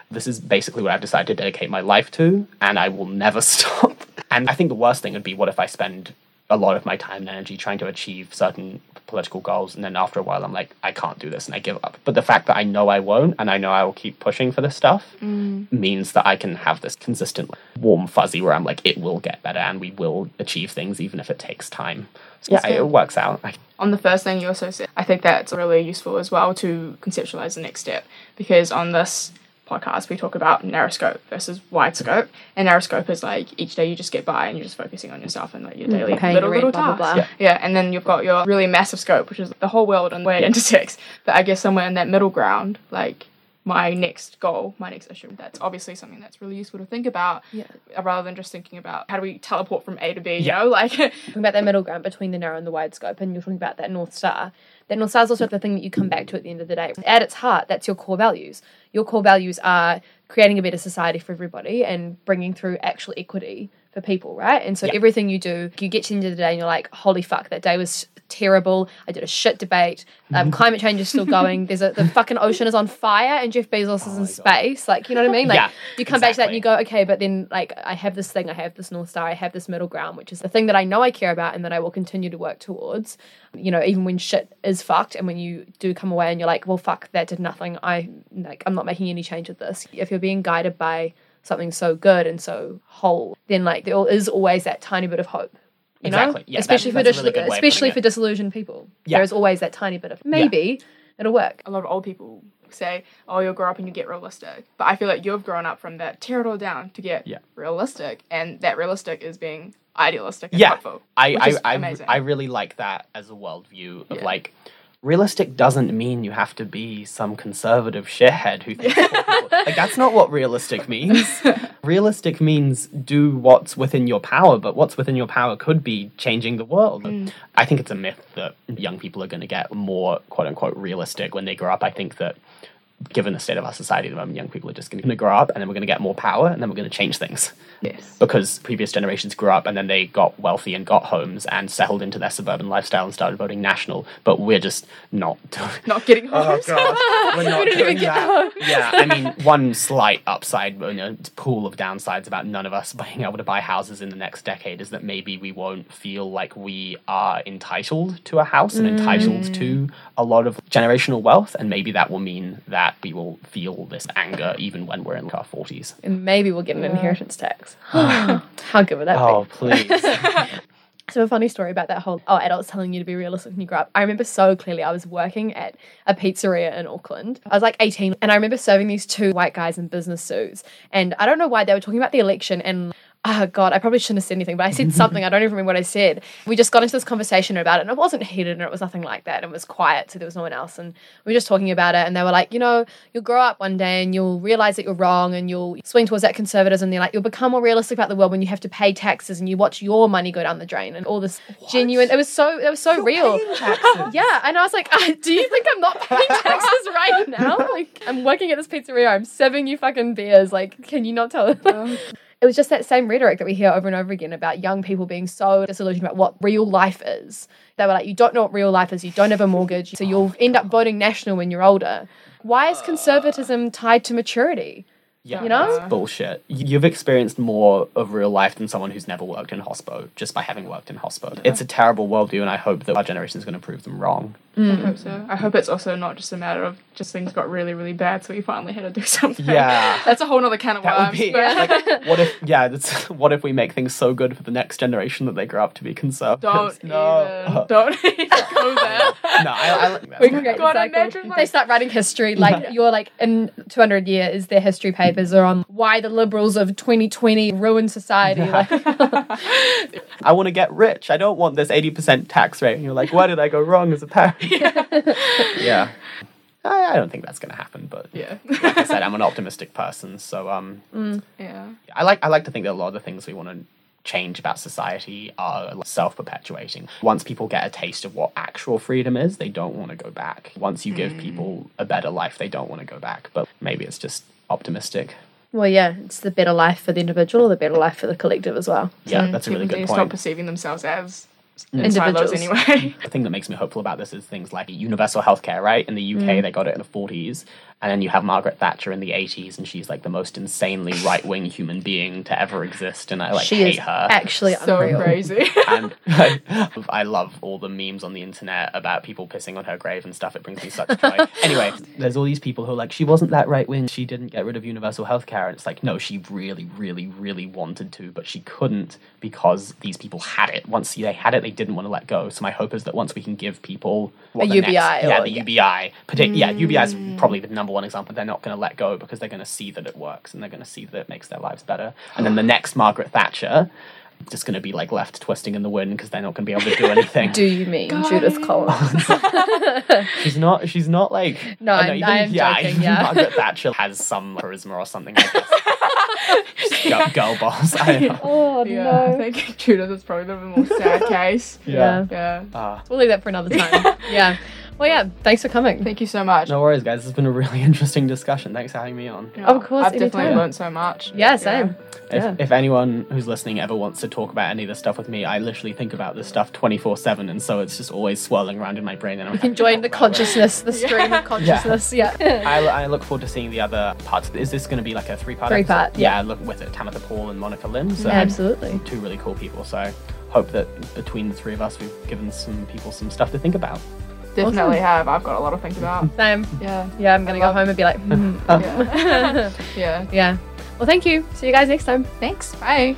this is basically what I've decided to dedicate my life to, and I will never stop. And I think the worst thing would be what if I spend a lot of my time and energy trying to achieve certain political goals and then after a while I'm like I can't do this and I give up. But the fact that I know I won't and I know I will keep pushing for this stuff mm. means that I can have this consistent warm fuzzy where I'm like it will get better and we will achieve things even if it takes time. So yeah, it works out. I, on the first thing you also said, I think that's really useful as well to conceptualize the next step because on this podcast we talk about narrow scope versus wide scope, and narrow scope is like each day you just get by and you're just focusing on yourself and like your daily paying little little rent, blah, blah, tasks. blah. Yeah, and then you've got your really massive scope, which is the whole world and where it intersects. But I guess somewhere in that middle ground, like my next goal, my next issue. That's obviously something that's really useful to think about, Yeah. uh, rather than just thinking about how do we teleport from A to B. You Yeah. know, like talking about that middle ground between the narrow and the wide scope, and you're talking about that North Star. That North is also the thing that you come back to at the end of the day. At its heart, that's your core values. Your core values are creating a better society for everybody and bringing through actual equity for people, right? And so everything you do, you get to the end of the day and you're like, holy fuck, that day was terrible. I did a shit debate. Um, climate change is still going. There's a the fucking ocean is on fire and Jeff Bezos is in space. Like, you know what I mean? Like Yeah, you come back to that and you go, okay, but then like I have this thing, I have this North Star, I have this middle ground, which is the thing that I know I care about and that I will continue to work towards. You know, even when shit is fucked and when you do come away and you're like, well fuck, that did nothing. I like I'm not making any change with this. If you're being guided by something so good and so whole, then like there is always that tiny bit of hope. You Exactly. know? Yeah, especially that's a for really dis- good especially for it. disillusioned people. Yeah. There is always that tiny bit of maybe it'll work. a lot of old people say, "Oh, you'll grow up and you get realistic." But I feel like you've grown up from that tear it all down to get Yeah. realistic, and that realistic is being idealistic and yeah, hopeful. I which I, is I, amazing. I really like that as a worldview of Yeah. like realistic doesn't mean you have to be some conservative shithead who thinks like that's not what realistic means. realistic means do what's within your power, but what's within your power could be changing the world. Mm. I think it's a myth that young people are going to get more quote unquote realistic when they grow up. I think that given the state of our society at the moment, young people are just going to grow up and then we're going to get more power and then we're going to change things yes. because previous generations grew up and then they got wealthy and got homes and settled into their suburban lifestyle and started voting national. But we're just not doing. Not getting oh, homes. god, we're not didn't even doing get that. Yeah, I mean, one slight upside, you know, pool of downsides about none of us being able to buy houses in the next decade is that maybe we won't feel like we are entitled to a house and entitled mm. to a lot of generational wealth, and maybe that will mean that we will feel this anger even when we're in our forties. And maybe we'll get an inheritance tax. How good would that oh, be? Oh, please. So a funny story about that whole oh adults telling you to be realistic when you grow up. I remember so clearly I was working at a pizzeria in Auckland. I was like 18 and I remember serving these two white guys in business suits. And I don't know why they were talking about the election and oh god, I probably shouldn't have said anything, but I said something. I don't even remember what I said. We just got into this conversation about it and it wasn't heated and it was nothing like that. It was quiet, so there was no one else. And we were just talking about it and they were like, you know, you'll grow up one day and you'll realize that you're wrong and you'll swing towards that conservatism. They're like, you'll become more realistic about the world when you have to pay taxes and you watch your money go down the drain and all this genuine. It was so it was so real. Yeah, and I was like, uh, do you think I'm not paying taxes right now? Like, I'm working at this pizzeria, I'm serving you fucking beers. Like, can you not tell? It was just that same rhetoric that we hear over and over again about young people being so disillusioned about what real life is. They were like, you don't know what real life is, you don't have a mortgage, so you'll end up voting national when you're older. Why is uh. conservatism tied to maturity? Yeah, You know? that's bullshit. You've experienced more of real life than someone who's never worked in hospo just by having worked in hospo. It's a terrible worldview, and I hope that our generation is going to prove them wrong. Mm. I hope so. I hope it's also not just a matter of just things got really, really bad, so we finally had to do something. Yeah. That's a whole other can of That would worms. be but like, what if? Yeah, that's, what if we make things so good for the next generation that they grow up to be conservatives? don't no, even, don't even go there. no, I, I like that. We can get God, imagine, like- they start writing history like you're like in 200 years their history papers are on why the liberals of 2020 ruined society like, I want to get rich. I don't want this eighty percent tax rate. And you're like, why did I go wrong as a parent? yeah. I, I don't think that's going to happen, but Yeah. like I said, I'm an optimistic person, so um, yeah. I like I like to think that a lot of the things we want to change about society are self perpetuating. Once people get a taste of what actual freedom is, they don't want to go back. Once you give people mm. a better life, they don't want to go back. But maybe it's just optimistic. Well, yeah, it's the better life for the individual, the better life for the collective as well. Yeah, that's a really good need to point. stop perceiving themselves as mm. Individuals. individuals anyway. the thing that makes me hopeful about this is things like universal healthcare, right? In the UK, mm. they got it in the 40s. And then you have Margaret Thatcher in the 80s, and she's like the most insanely right wing human being to ever exist. And I like she hate is her. actually so unreal. crazy. and I love all the memes on the internet about people pissing on her grave and stuff. It brings me such joy. anyway, there's all these people who are like, she wasn't that right wing. She didn't get rid of universal health care. And it's like, no, she really, really, really wanted to, but she couldn't because these people had it. Once they had it, they didn't want to let go. So my hope is that once we can give people what A the UBI next- yeah, or- the UBI, partic- yeah, UBI is mm. probably the number one example. They're not going to let go because they're going to see that it works and they're going to see that it makes their lives better. And then the next Margaret Thatcher. Just going to be like left twisting in the wind because they're not going to be able to do anything. Do you mean Judith Collins? She's not. She's not like. No, I know, I'm- even- I'm yeah, joking, even yeah. Margaret Thatcher has some charisma or something. I guess. Just girl, girl boss. I oh yeah, I think Judith is probably the more sad case. Yeah. Yeah. Ah. We'll leave that for another time. yeah. Well, yeah. Thanks for coming. Thank you so much. no worries, guys. This has been a really interesting discussion. Thanks for having me on. Yeah, Of course, I've definitely anytime. learned so much. Yeah, same. If, Yeah. if anyone who's listening ever wants to talk about any of this stuff with me, I literally think about this stuff 24 7, and so it's just always swirling around in my brain. And I'm happy to Enjoying the about it. consciousness, the stream of consciousness. Yeah. I, I look forward to seeing the other parts. Is this going to be like a three part? Three-part, yeah. Yeah, look with it, Tamatha Paul and Monica Lim. So Absolutely. two really cool people. So hope that between the three of us, we've given some people some stuff to think about. Definitely have. I've got a lot to think about. Same. Yeah. Yeah, I'm gonna go love- home and be like, hmm. Yeah. yeah. yeah. Well, thank you. See you guys next time. Thanks. Bye.